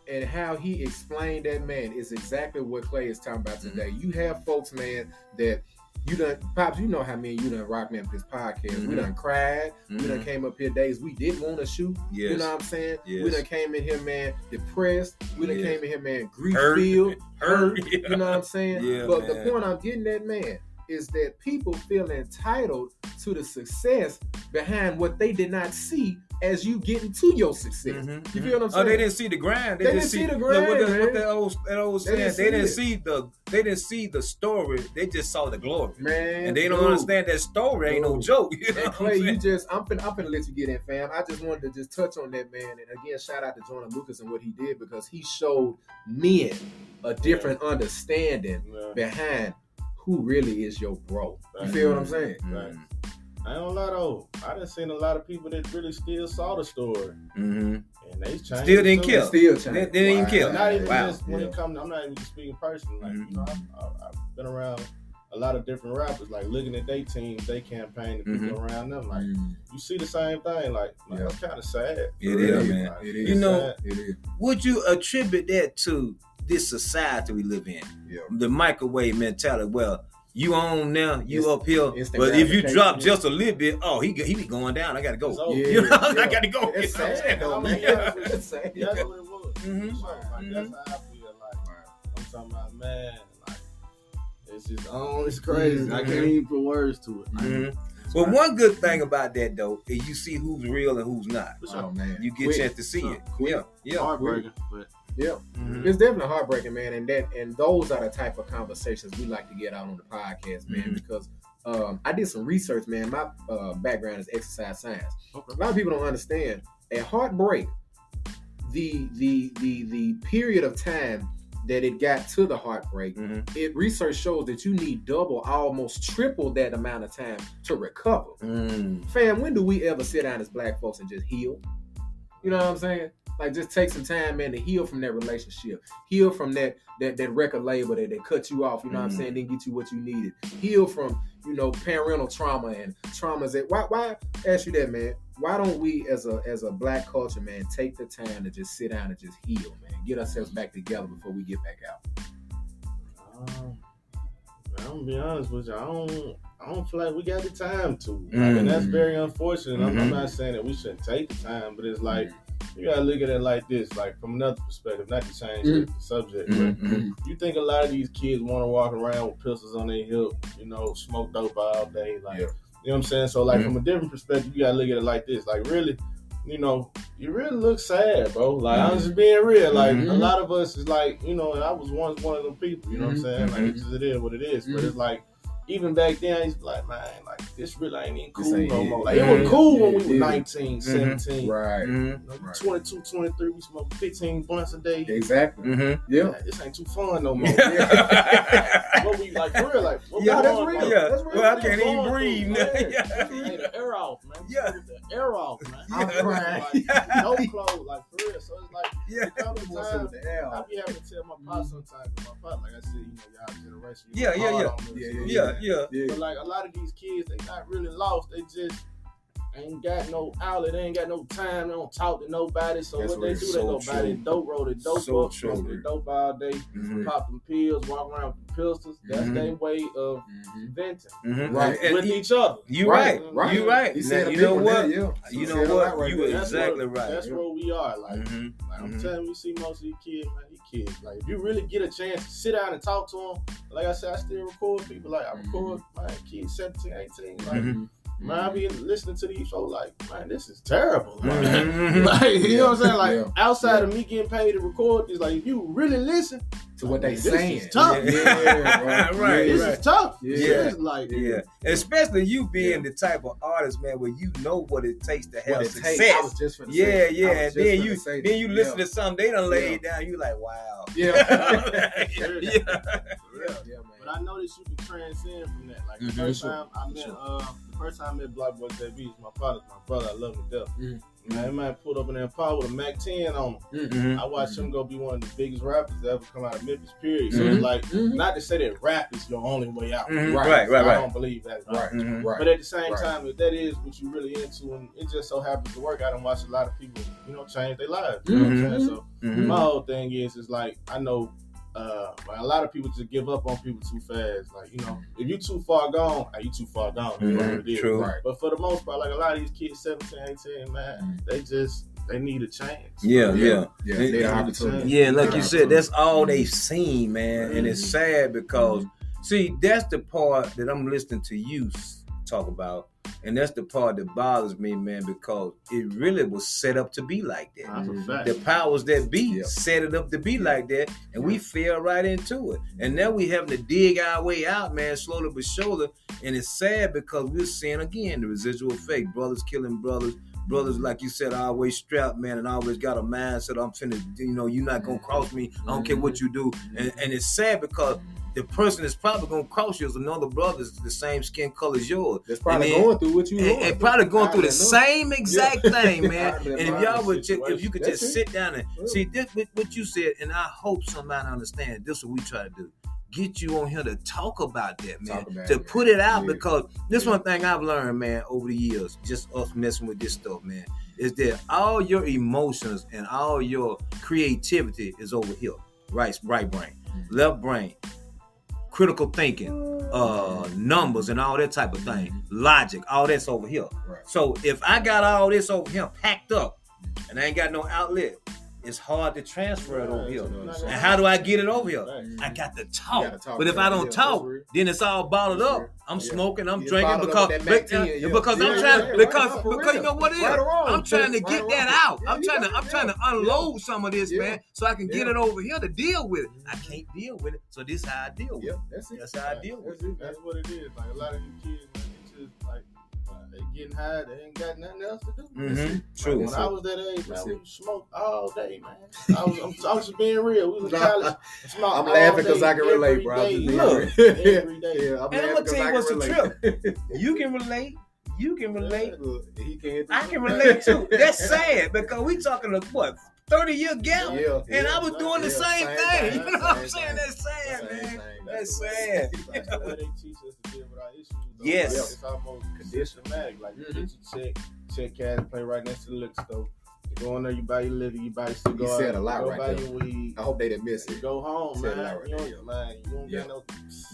and how he explained that man is exactly what Clay is talking about Mm-hmm. today. You have folks, man, that you done pops, you know how me and you done rock man with this podcast. We Mhm. done cried. We done came up here days we didn't want to shoot. You know what I'm saying? We Yes. done came in here, man, depressed. We done Yes. came in here, man, grief Hurt. filled, Hurt. hurt. You know what I'm saying? Yeah, but man. the point I'm getting at, man, is that people feel entitled to the success behind what they did not see as you getting to your success. Mhm, You feel what I'm saying? Oh, they didn't see the grind. They, They didn't didn't see the look, grind, What, the, what that old, that old They saying? didn't They didn't it. see the. They didn't see the story. They just saw the glory. Man, And they don't dude. understand that story ain't no joke. You know Clay, you just I'm finna I'm finna let you get in, fam. I just wanted to just touch on that man. And again, shout out to Jordan Lucas and what he did because he showed men a different understanding Yeah. behind who really is your bro. You Right. feel what I'm saying? Right. I ain't gonna lie though. I done seen a lot of people that really still saw the story Mm-hmm. and they changed. Still didn't too. kill. Still They, they didn't kill. Not even Wow. just when Yeah. it comes. I'm not even speaking personally. Like Mhm. you know, I've, I've, I've been around a lot of different rappers. Like looking at their teams, they campaign, the people around them. Like Mm, you see the same thing. Like, like Yeah. that's kind of sad. It For is, real. man. Like, It it's. You know- sad. it is. Would you attribute that to this society we live in? Yeah. The microwave mentality. Well, you on now, you Inst- up here, but if you gratification. drop just a little bit, oh, he he be going down. I gotta go. So, Yeah, You know, I gotta go. It's You know sad though, man. yeah. It's sad. That's what it was. Mhm. So, like, That's how I feel. Like I'm talking about, man. Like it's just oh, it's crazy. I can't even put words to it. Like, Mhm. Well, crazy. one good thing about that though is you see who's real and who's not. For. Oh man, You get a chance to see it. Quick. Yeah, yeah. heartbreaking, but Yeah. Mhm. It's definitely heartbreaking, man, and that and those are the type of conversations we like to get out on the podcast, man. Mhm. Because um, I did some research, man. My uh, background is exercise science. okay. A lot of people don't understand. At heartbreak, the the the the period of time that it got to the heartbreak, Mhm. it research shows that you need double, almost triple that amount of time to recover. Mm. Fam, when do we ever sit down as black folks and just heal? You know what I'm saying? Like just take some time, man, to heal from that relationship. Heal from that that that record label that, that cut you off, you know what Mhm. I'm saying, didn't get you what you needed. Heal from, you know, parental trauma and traumas that why why ask you that, man? Why don't we as a as a black culture, man, take the time to just sit down and just heal, man? Get ourselves back together before we get back out. Um, I'm gonna be honest with you. I don't. I don't feel like we got the time to, Like, Mm. and that's very unfortunate. I'm, I'm Mhm. not saying that we shouldn't take the time, but it's like you gotta look at it like this, like from another perspective, not to change Mm. the subject. But Mhm. you think a lot of these kids want to walk around with pistols on their hip, you know, smoke dope all day, like Yeah. you know what I'm saying. So like Mhm. from a different perspective, you gotta look at it like this, like really. You know, you really look sad, bro. Like I'm just being real. Like a Mhm. lot of us is like, you know, and I was once one of them people. You know what I'm Mhm. saying? Like Mhm. it just it is what it is. But it's like even back then, I used to be like, man, like this really ain't even cool ain't no it. more. Like it Mhm. was cool when Yeah, we were yeah. 19, 17. Right. Mhm. You know, Right. 22, 23, we smoke 15 blunts a day. Exactly. Mhm. Yeah. Yeah, this ain't too fun no more. Yeah. what we like for real, like what Yeah, that's going real. through. Yeah. That's real. Well, I can't even breathe. through, man. Yeah. Hey, the air off, man. Yeah. the air off, man. I'm Yeah. crying. Like, no clothes, like for real. So it's like Yeah. a couple What's times. up with the L? I be having to tell my pops sometimes, 'cause my pop, like I said, you know, y'all generation. you Yeah, yeah, yeah. Yeah, Yeah, yeah. Yeah. But like a lot of these kids, they not really lost. They just ain't got no outlet. Ain't got no time. They don't talk to nobody. So That's what they real. do, they So go buy true. dope, roll their dope So up, true. smoke their dope all day, Mhm. pop them pills, walk around with pistols. That's Mhm. their way of Mhm. venting Mhm. Right. And with you- each other. You right. Right, You right. He Now, said a you know what? there, yeah. You He know what? right You there. was That's exactly right. That's Yeah. where we are. Like, Mhm. like I'm Mhm. telling you, see most of these kids, man, these kids. Like, if you really get a chance to sit down and talk to them, like I said, I still record people. Like, I record my kids 17, 18. Like, Man, I be listening to these folks. Like, man, this is terrible. Like, Mhm. like, you know what I'm saying? Like Yeah. outside of me getting paid to record this, like if you really listen to what they This saying. is tough. Yeah, Right, right, This Yeah. is tough. Yeah. This is like Yeah, especially you being the type of artist, man, where you know what it takes to have success. takes. I was just finna yeah. Yeah, and then you then you listen Yeah. to something they done laid Yeah. down. You like, wow. Yeah. yeah. Yeah, Yeah. Man. But I noticed you can transcend from that. Like Mhm. the first Sure. time I met, Sure. uh, the first time I met BlocBoy JB is my father, my brother. I love him to death. Mhm. Man, that man pulled up in that car with a Mac 10 on him. Mhm. I watched him go be one of the biggest rappers to ever come out of Memphis. Period. So it's like Mhm. not to say that rap is your only way out. Right. Right, right, I don't believe that. Right, right. But at the same Right. time, if that is what you really into, and it just so happens to work, I don't watch a lot of people, you know, change their lives. You know what I'm saying? So my whole thing is, is like I know uh, a lot of people just give up on people too fast. Like you know, if you're too far gone, are you too far gone? That's what Mhm. it is. True. Right. But for the most part, like a lot of these kids, 17, 18, man, they just they need a chance. Yeah, yeah. Yeah, Yeah, they the yeah. Yeah, like you said, that's all they've seen, man. And it's sad because, see, that's the part that I'm listening to you s- talk about. And that's the part that bothers me, man, because it really was set up to be like that. That's a mm-hmm. fact. The powers that be Yeah. set it up to be like that, and we fell right into it. And now we having to dig our way out, man, slowly but surely. And it's sad because we're seeing again the residual effect: brothers killing brothers, brothers like you said, always strapped, man, and always got a mindset. I'm finna, you know, you're not gonna mm-hmm. cross me. I don't care what mm-hmm. you do. And and it's sad because the person that's probably gonna cross you is another brother that's the same skin color as yours. That's probably then- going through what you And, going and probably going through the same exact Yeah. thing, man. And if y'all would, just, if you could That's just it. sit down and Yeah. see this, what- you said, and I hope somebody understands. This is what we try to do: get you on here to talk about that, man, about to it, put it out. Yeah. Because this one thing I've learned, man, over the years, just us messing with this stuff, man, is that all your emotions and all your creativity is over here, right, right brain, Mm-hmm. left brain, critical thinking, uh, numbers, and all that type of thing, logic, all that's over here. Right. So if I got all this over here packed up and I ain't got no outlet, it's hard to transfer it over here. And how do I get it over here? I got to talk. talk, but if. I don't talk, then it's all bottled up. I'm smoking, I'm It's drinking because up with that Mac but- 10, yeah. because I'm trying because because you know what it is. I'm trying to get that out. I'm you trying to I'm trying to unload some of this, man, so I can get it over here to deal with it. I mm-hmm. can't deal with it, so this how I deal with it. that's how I deal with it. That's what it is. Like a lot of these kids, they just like they getting high. They ain't got nothing else to do. Mm-hmm. Like, True. when I was that age, That's man, it. we smoked all day, man. I was, I'm, I'm just being real. We was in college. smoked I'm all laughing because I can every relate, bro. I'm day. Look, every day. Yeah, I'm And I'm gonna tell you what's the relate. trip. You can relate. You can relate. Look, he can't. I can relate too. That's sad because we talking a what thirty year gap, Yeah, and yeah, I was doing the same, same thing. thing, You know what I'm saying? That's sad, Same man. thing. That's That's sad. That's the way they teach us to deal with our issues. though. Yes. It's, almost systematic. Like you Mhm. get your check, check cash, play right next to the liquor store. You go in there, you buy your liquor, you buy your cigar. You said a lot you go right buy there. your weed. I hope they didn't miss You it. go home, Said a man. right you there, don't, man, you don't Yeah. get no.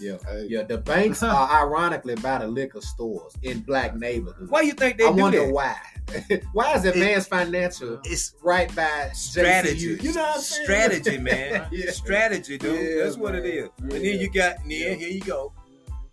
Yeah, Hey, yeah. The banks are ironically by the liquor stores in black neighborhoods. Why you think they I do wonder that? why. why is Advanced Financial It's right by strategy. JCU? You know what I'm saying? Strategy, man. Yeah. Strategy, dude. Yeah, That's what it is. man. And then you got, and then Yeah. here you go,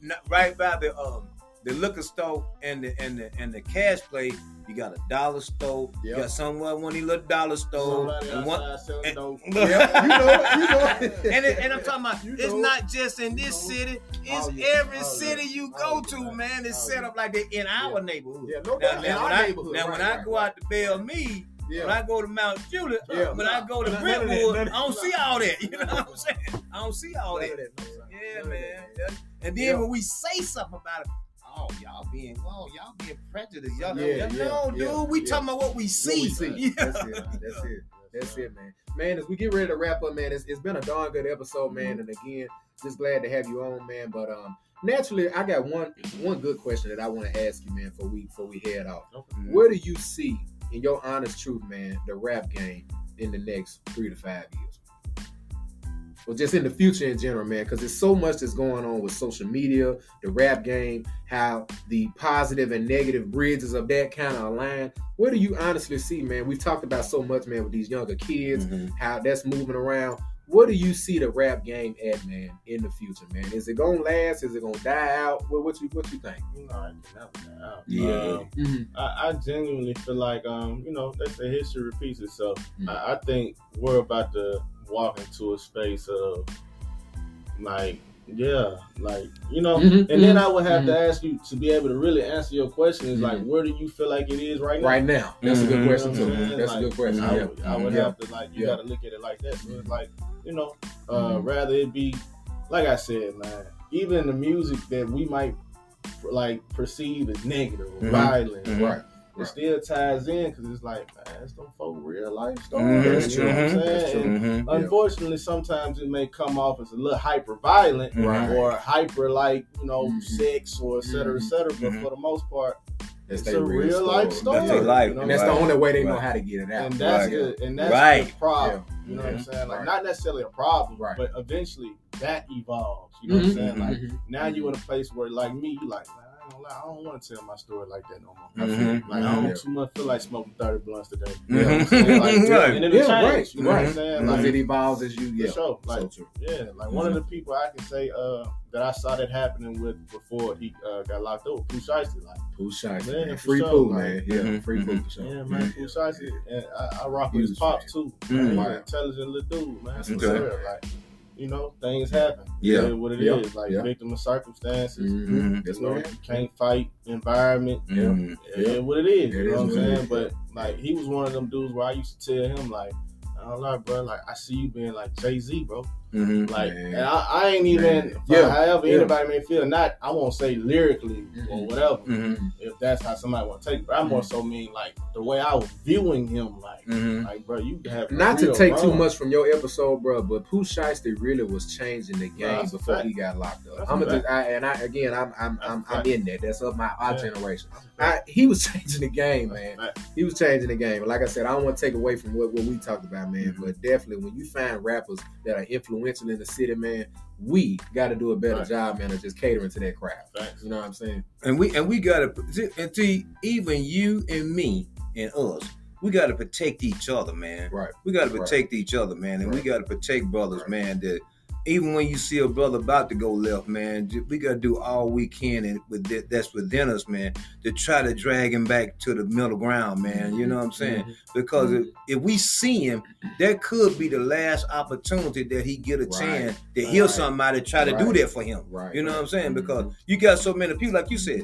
Not- right by the um the liquor store and the and the and the cash play. You got a dollar store. You got somewhere one of these little dollar stores. And one, and-. Yeah, you know you know and, it, and I'm talking about You it's know. not just in this You know. city, it's Oh, yeah. every Oh, city you Oh, go yeah. to, man. It's set up like that in our neighborhood. Yeah, no Now, doubt. In now, our when I, neighborhood. now when right, I right, go right. out to Belle Meade, Yeah. when I go to Mount Juliet, Yeah. when I go to None of that, Brentwood, I don't see all that. You know what I'm saying? I don't see all that. of that, no, sir. Yeah, man. And then when we say something about it, oh y'all being, oh y'all being prejudiced. Y'all, Yeah, yeah, no, dude, yeah, we yeah. talking about what we What see. we see. That's it. That's it. That's it, man. Man, as we get ready to wrap up, man, it's, it's been a darn good episode, man. And again, just glad to have you on, man. But um, naturally, I got one one good question that I want to ask you, man, for we before we head off. Where do you see, in your honest truth, man, the rap game in the next three to five years? Or just in the future in general, man, because there's so much that's going on with social media, the rap game, how the positive and negative bridges of that kind of align. What do you honestly see, man? We've talked about so much, man, with these younger kids, Mhm. how that's moving around. What do you see the rap game at, man, in the future, man? Is it gonna last? Is it gonna die out? What, what you what you think? You know, I can out. Yeah. Um, Mm-hmm. I, I genuinely feel like, um, you know, they say history repeats itself. Mm. I, I think we're about to walk into a space of, like, yeah, like you know, Mhm, and then mhm, I would have to mhm. ask you to be able to really answer your question is like, Mhm. where do you feel like it is right now? Right now, that's a good question You too. know what I'm? That's a good question. I Yeah, would, I would yeah. have to like you Yeah. got to look at it like that. So it's like you know, uh, rather it be like I said, man. Even the music that we might like perceive as negative or violent, Mhm. Right. it still ties in because it's like, man, it's them folk real life stories. That's You know what I'm mm-hmm, true. saying? That's true. And Mhm. Yeah. Unfortunately, sometimes it may come off as a little hyper violent mm-hmm. Right. or hyper like you know Mhm. sex or et cetera, et cetera. But for the most part, That's it's a real life story. That's their life. you know And that's I'm the only way they know how to get it out. and that's Right. the and that's Right. the problem. You know what I'm saying? Like Right. not necessarily a problem, Right. but eventually that evolves. You know what I'm saying? Like now you're in a place where like me, you like, man, I ain't gonna lie, I don't want to tell my story like that no more. I feel- Mhm. Like I don't too much feel like smoking 30 blunts today. You know what I'm saying? Like, Right. And it'll Yeah, change. right, You know what I'm saying? Like, it evolves as you for yeah. sure. Like, so true. yeah, like one of the people I can say uh, that I saw that happening with before he uh, got locked up, Pooh Shiesty. Like, Pooh Shiesty, Man, man. Free sure, Pooh, like- man. Yeah, Mhm, free Pooh for sure. yeah, man, Pooh Shiesty. And I, I rock with his was pops too. Man, He's Right. an intelligent little dude, man. For Okay. real. Like, you know, things happen. Yeah. It what it Yeah. is. Like Yeah. victim of circumstances. Mhm. Mhm. That's You know, you can't fight environment. Mhm. It is what it is. It you know is what I'm saying? But like he was one of them dudes where I used to tell him like, I don't know, bro. Like I see you being like Jay Z, bro. Mhm. Like, Man. and I, I ain't even Man. for Yeah. however Yeah. anybody may feel. Not I won't say lyrically or Mhm. whatever. Mhm. If that's how somebody want to take it, but I more so mean like the way I was viewing him. Like, Mhm. like bro, you have Not to real take too much from your episode, bro, but Pooh Shiesty really was changing the game that's before fact. he got locked up. That's I'm a a just, I, and I again, I'm I'm That's a I'm, I'm in that. That's of my our Yeah. generation. That's a I, fact. he was changing the game, man. That's a fact. He was changing the game. Like I said, I don't want to take away from what, what we talked about, man. Mm-hmm. But definitely, when you find rappers that are influential in the city, man, we got to do a better Right. job, man, of just catering to that crowd. Facts. You know what I'm saying? and we and we gotta and see even you and me and us we gotta protect each other man Right. we gotta Right. protect each other man and we gotta protect brothers Right. man that even when you see a brother about to go left man we gotta do all we can and with that, that's within us man to try to drag him back to the middle ground man you know what i'm saying Mhm. because if, if we see him that could be the last opportunity that he get a Right. chance to hear Right. somebody try to do that for him Right. you know what I'm saying? Mhm. Because you got so many people, like you said,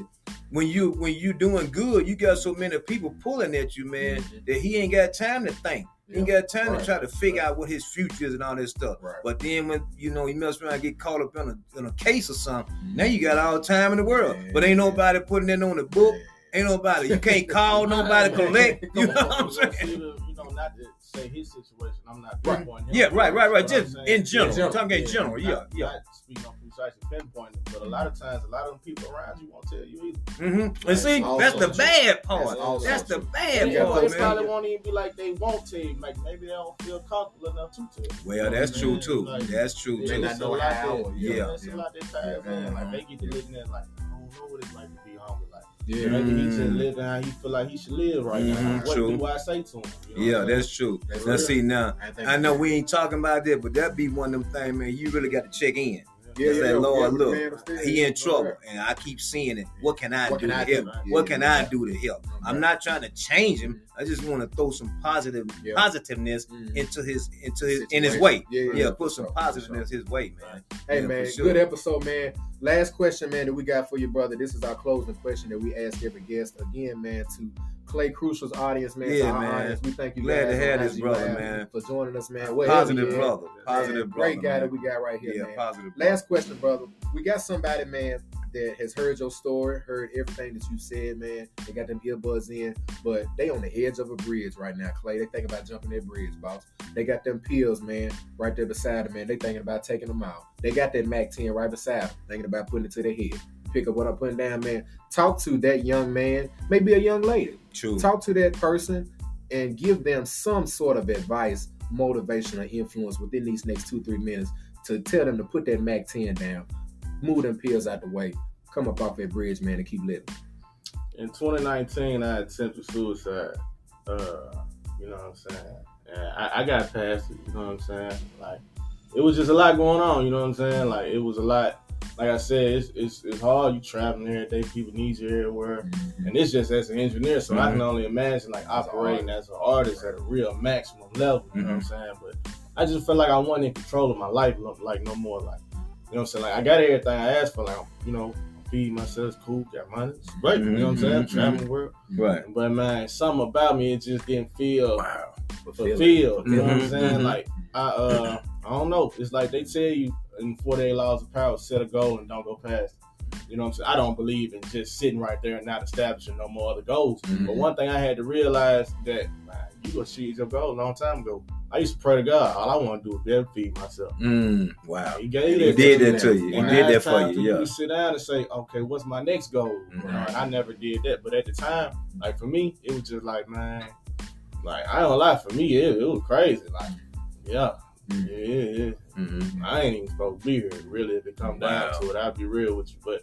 when you when you doing good, you got so many people pulling at you, man, Mhm. that he ain't got time to think. He ain't got time Right. to try to figure Right. out what his future is and all this stuff. Right. But then when you know he mess around and get caught up in a in a case or something, Mhm. now you got all the time in the world. Man. But ain't nobody putting it on the book. Ain't nobody. You can't call nobody collect. You know what I'm saying? You know, you know, not to say his situation. I'm not Right. pinpointing him. Yeah, right, right, right. But I'm Just in general. general. Talking in general. Yeah, Not, yeah. Not speaking on precisely pinpointing, but a lot of times, a lot of them people around you won't tell you either. Mm-hmm. And see, also that's the true. bad part. That's also That's the bad You gotta part, they probably won't even be like they won't tell you. Like maybe they don't feel comfortable enough to tell you. Well, that's true too. Like, That's true too. not it's know a lot how, yeah, yeah, a lot that ties Yeah, in. Like they get to looking at like, I don't know what it's like to be hungry. Like Yeah. maybe he just Mm. living how he feel like he should live right Mhm, now. What true. do I say to him? You know Yeah, that's true. That's Now real. see now, I, I know we ain't talking about that, but that be one of them things, man. You really got to check in. Yeah, yeah, Lord, yeah, look. He in trouble, and I keep seeing it. What can I What do can to I do? help? Yeah, What can yeah. I do to help? I'm not trying to change him. I just want to throw some positive Yeah. positiveness Mhm. into his into his in his way. Yeah, put some positiveness his way, man. Hey Yeah, man, sure. good episode, man. Last question, man, that we got for you, brother. This is our closing question that we ask every guest. Again, man, to Clay Krucial's audience, man. Yeah, man. audience, we thank you Glad guys to have this brother, Live man. for joining us, man. Wherever Positive brother. Man, Positive brother. Great guy man. that we got right here, Yeah, man. positive. Last question, brother. We got somebody, man, that has heard your story, heard everything that you said, man. They got them earbuds in, but they on the edge of a bridge right now, Clay. They thinking about jumping that bridge, boss. They got them pills, man, right there beside them, man. They thinking about taking them out. They got that Mac 10 right beside them, thinking about putting it to their head. Pick up what I'm putting down, man. Talk to that young man, maybe a young lady. True. Talk to that person and give them some sort of advice, motivation, or influence within these next two, three minutes to tell them to put that Mac 10 down, move them pills out the way, come up off that bridge, man, and keep living. In 2019, I attempted suicide. Uh, you know what I'm saying? And I, I got past it. You know what I'm saying? Like it was just a lot going on. You know what I'm saying? Like it was a lot. Like I said, it's it's, it's hard. You traveling every day. People need you everywhere, Mm-hmm. and it's just as an engineer. So I can only imagine like operating as an artist at a real maximum level. You know what I'm saying? But I just felt like I wasn't in control of my life. Like no more. Like you know what I'm saying? Like I got everything I asked for. Like you know, feed myself, cool, got money, it's great. You know what I'm saying? Mhm, Traveling the world. Right. But man, something about me, it just didn't feel Wow. fulfilled. You know what I'm saying? Like I uh I don't know. It's like they tell you in 48 laws of power, set a goal and don't go past. it. You know what I'm saying? I don't believe in just sitting right there and not establishing no more other goals. Mm-hmm. But one thing I had to realize that man, you gonna achieve your goal a long time ago. I used to pray to God. All I want to do is be able to feed myself. Mm, wow. He gave He that did to that to you. He did that for you, yeah. to sit down and say, okay, what's my next goal? You know, Mhm. and I never did that. But at the time, like for me, it was just like, man, like I don't lie. For me, it, it was crazy. Like, yeah, Mm. yeah, yeah, yeah. Mhm. I ain't even supposed to be here. Really, if it come down Wow. to it, I'll be real with you. But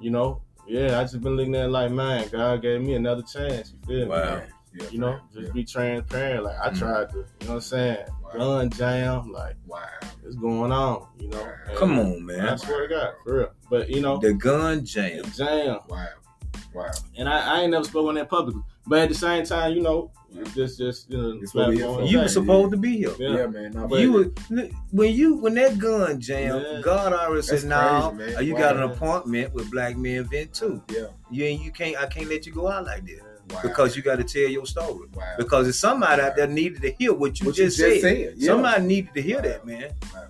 you know, yeah, I just been looking at like, man, God gave me another chance. You feel me? Wow. Yeah, You know, yeah. just be transparent. Like I Mhm. tried to, you know what I'm saying? Wow. Gun jam, like Wow. it's going on. You know, And Come on, man. I man. swear to God, for real. But you know, The gun jam. jam. Wow. Wow. And I, I ain't never spoke on that publicly. But at the same time, you know, just just you know, It's what we here platform for. You were supposed to be here. Yeah. Yeah, man. Nah, you were when you when that gun jam, Yeah. God already said, That's "No, crazy, you Wow. got an appointment with Black Men Vent too. Yeah. You ain't you can't I can't let you go out like that Wow. because you got to tell your story. Wow. Because there's somebody out there needed to hear what you What just, you just said. said, yeah. Somebody needed to hear Wow. that, man. Wow.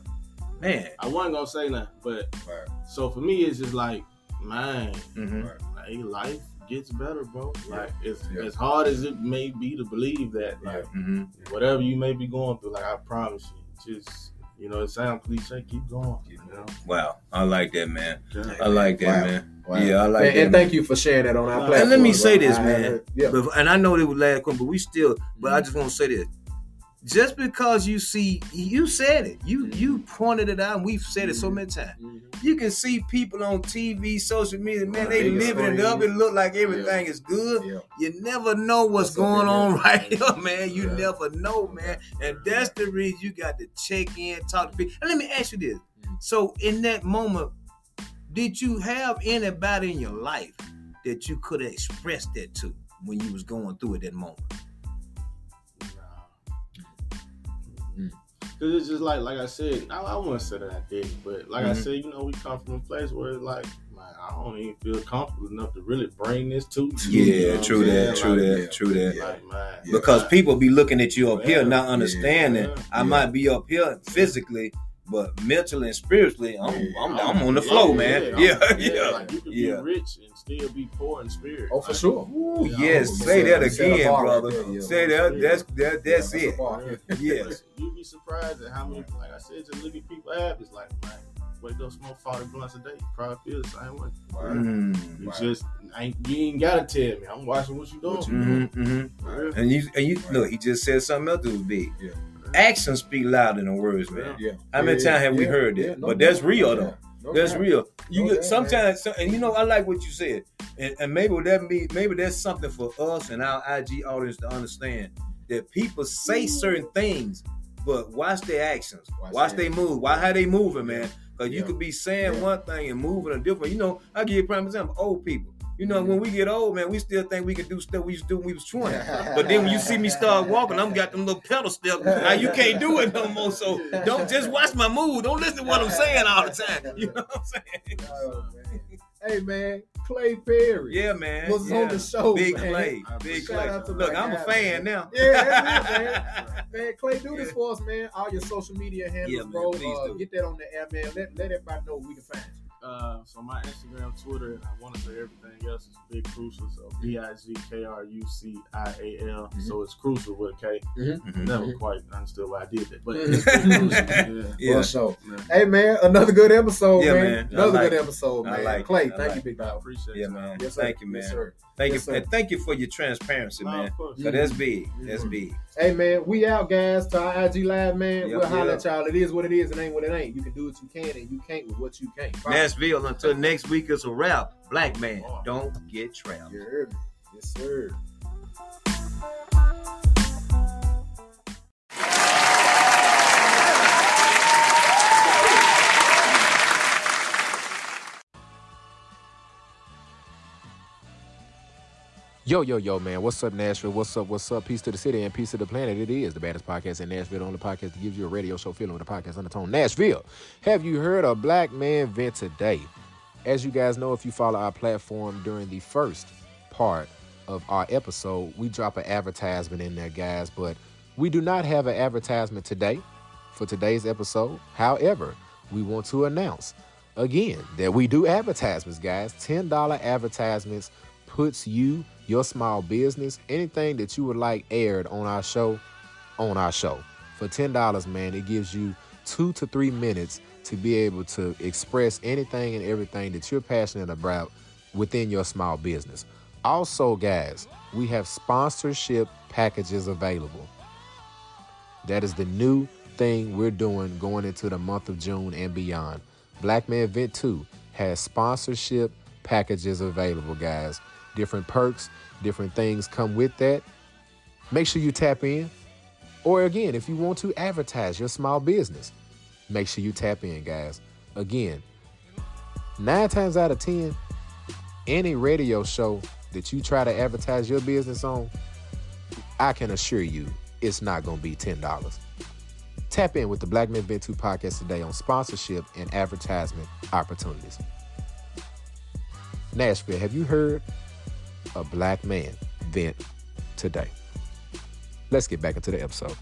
Man. I wasn't gonna say nothing, but Wow. so for me, it's just like, man, hmm like life gets better, bro. Like it's Yeah. as hard as it may be to believe that, like hmm whatever you may be going through, like I promise you, just you know, it sounds cliche, keep going. You know, Wow, I like that, man. Yeah. I like that, Wow. man. Wow. Yeah, I like and, that. and thank you for sharing that on our platform. And let me bro. say this, I- man. Yeah. But, and I know it was last one, but we still. But Mm-hmm. I just want to say this: just because you see, you said it, you Mm-hmm. you pointed it out, and we've said it so many times. You can see people on TV, social media, man, they the living it up. It look like everything is good. Yeah. You never know what's, up going on right here, man. You Yeah. never know, man. And that's the reason you got to check in, talk to people. And let me ask you this: Mm. so in that moment, did you have anybody in your life that you could have expressed that to when you was going through it that moment? Cause it's just like, like I said, I, I wouldn't say that I did, but like I Mhm. said, you know, we come from a place where it's like, man, I don't even feel comfortable enough to really bring this to you. You know true that, true Like, that, yeah. true that. Yeah. Like, man, Because like, people be looking at you up here, not understanding. Yeah. I Yeah. might be up here physically, but mentally and spiritually, I'm Yeah. I'm, I'm on the flow, man. Yeah, yeah, Like you can yeah. be rich and still be poor in spirit. Oh, for Like, sure. Ooh, Yeah, yes, say gonna that again, bar right brother. there, yeah. Say that. That's that. That's Yeah, it. Yes. You'd be surprised at how many, like I said, just look at people habits. Like, man, wake up, smoke 40 blunts a day. You probably feel the same way. Wow. Mm. You Wow. just, ain't, you ain't gotta tell me. I'm watching what you doing. What you Mhm, mhm. For real. And you and you Right. look, he just said something else that was big. Yeah. Actions speak louder than words, man. Yeah. How many times have we heard that? no but that's real no though. no That's real. You get sometimes, so- and you know, I like what you said, and, and maybe that be maybe that's something for us and our IG audience to understand that people say certain things, but watch their actions, Watch watch, their they move, watch how they moving, man. Because you could be saying one thing and moving a different. You know, I give you a prime example. Old people. You know, when we get old, man, we still think we can do stuff we used to do when we was 20. But then when you see me start walking, I'm got them little pedal steps. Now you can't do it no more. So don't just watch my move. Don't listen to what I'm saying all the time. You know what I'm saying? Oh, man. Hey man, Clay Perry. Yeah, man. Was yeah. on the show, Big man. Clay. Big Clay. Look, I'm a fan man. now. Yeah, it, man. Man, Clay, do this for us, man. All your social media handles, Yeah, bro. uh, get that on the air, man. Let, let everybody know we can find you. Uh, so my Instagram, Twitter, and I want to say everything else is Big Krucial. So B I G K R U C I A L. Mm-hmm. So it's Crucial with a K. Mhm. Never Mhm. quite understood why I did that, but it's Big Krucial. Yeah. Yeah. For sure. Man. Hey man, another good episode, Yeah, man. man. Another like good it. episode, I man. like it. Clay, I thank like you, big I dog. appreciate Yeah, it. man. Yes, sir. Thank you, man. Yes, sir. Thank Yes, you, sir. and thank you for your transparency, No, man. of course. So that's big. That's big. Hey man, we out, guys. To our IG live, man. Yep, we'll holler yep. at y'all. It is what it is. It ain't what it ain't. You can do what you can, and you can't with what you can't. Bye. Nashville. Until next week, it's a wrap. Black man, don't get trapped. You. Yes, sir. Yo, yo, yo, man. What's up, Nashville? What's up? What's up? Peace to the city and peace to the planet. It is the baddest podcast in Nashville. The only podcast that gives you a radio show feeling with a podcast undertone. Nashville. Have you heard a black man vent today? As you guys know, if you follow our platform during the first part of our episode, we drop an advertisement in there, guys. But we do not have an advertisement today for today's episode. However, we want to announce again that we do advertisements, guys. $10 advertisements puts you, your small business, anything that you would like aired on our show, on our show. For $10, man, it gives you two to three minutes to be able to express anything and everything that you're passionate about within your small business. Also, guys, we have sponsorship packages available. That is the new thing we're doing going into the month of June and beyond. Black Men Vent Too has sponsorship packages available, guys. Different perks, different things come with that. Make sure you tap in. Or again, if you want to advertise your small business, make sure you tap in, guys. Again, nine times out of 10, any radio show that you try to advertise your business on, I can assure you it's not going to be $10. Tap in with the Black Men Vent Too podcast today on sponsorship and advertisement opportunities. Nashville, have you heard a black man vent today? Let's get back into the episode.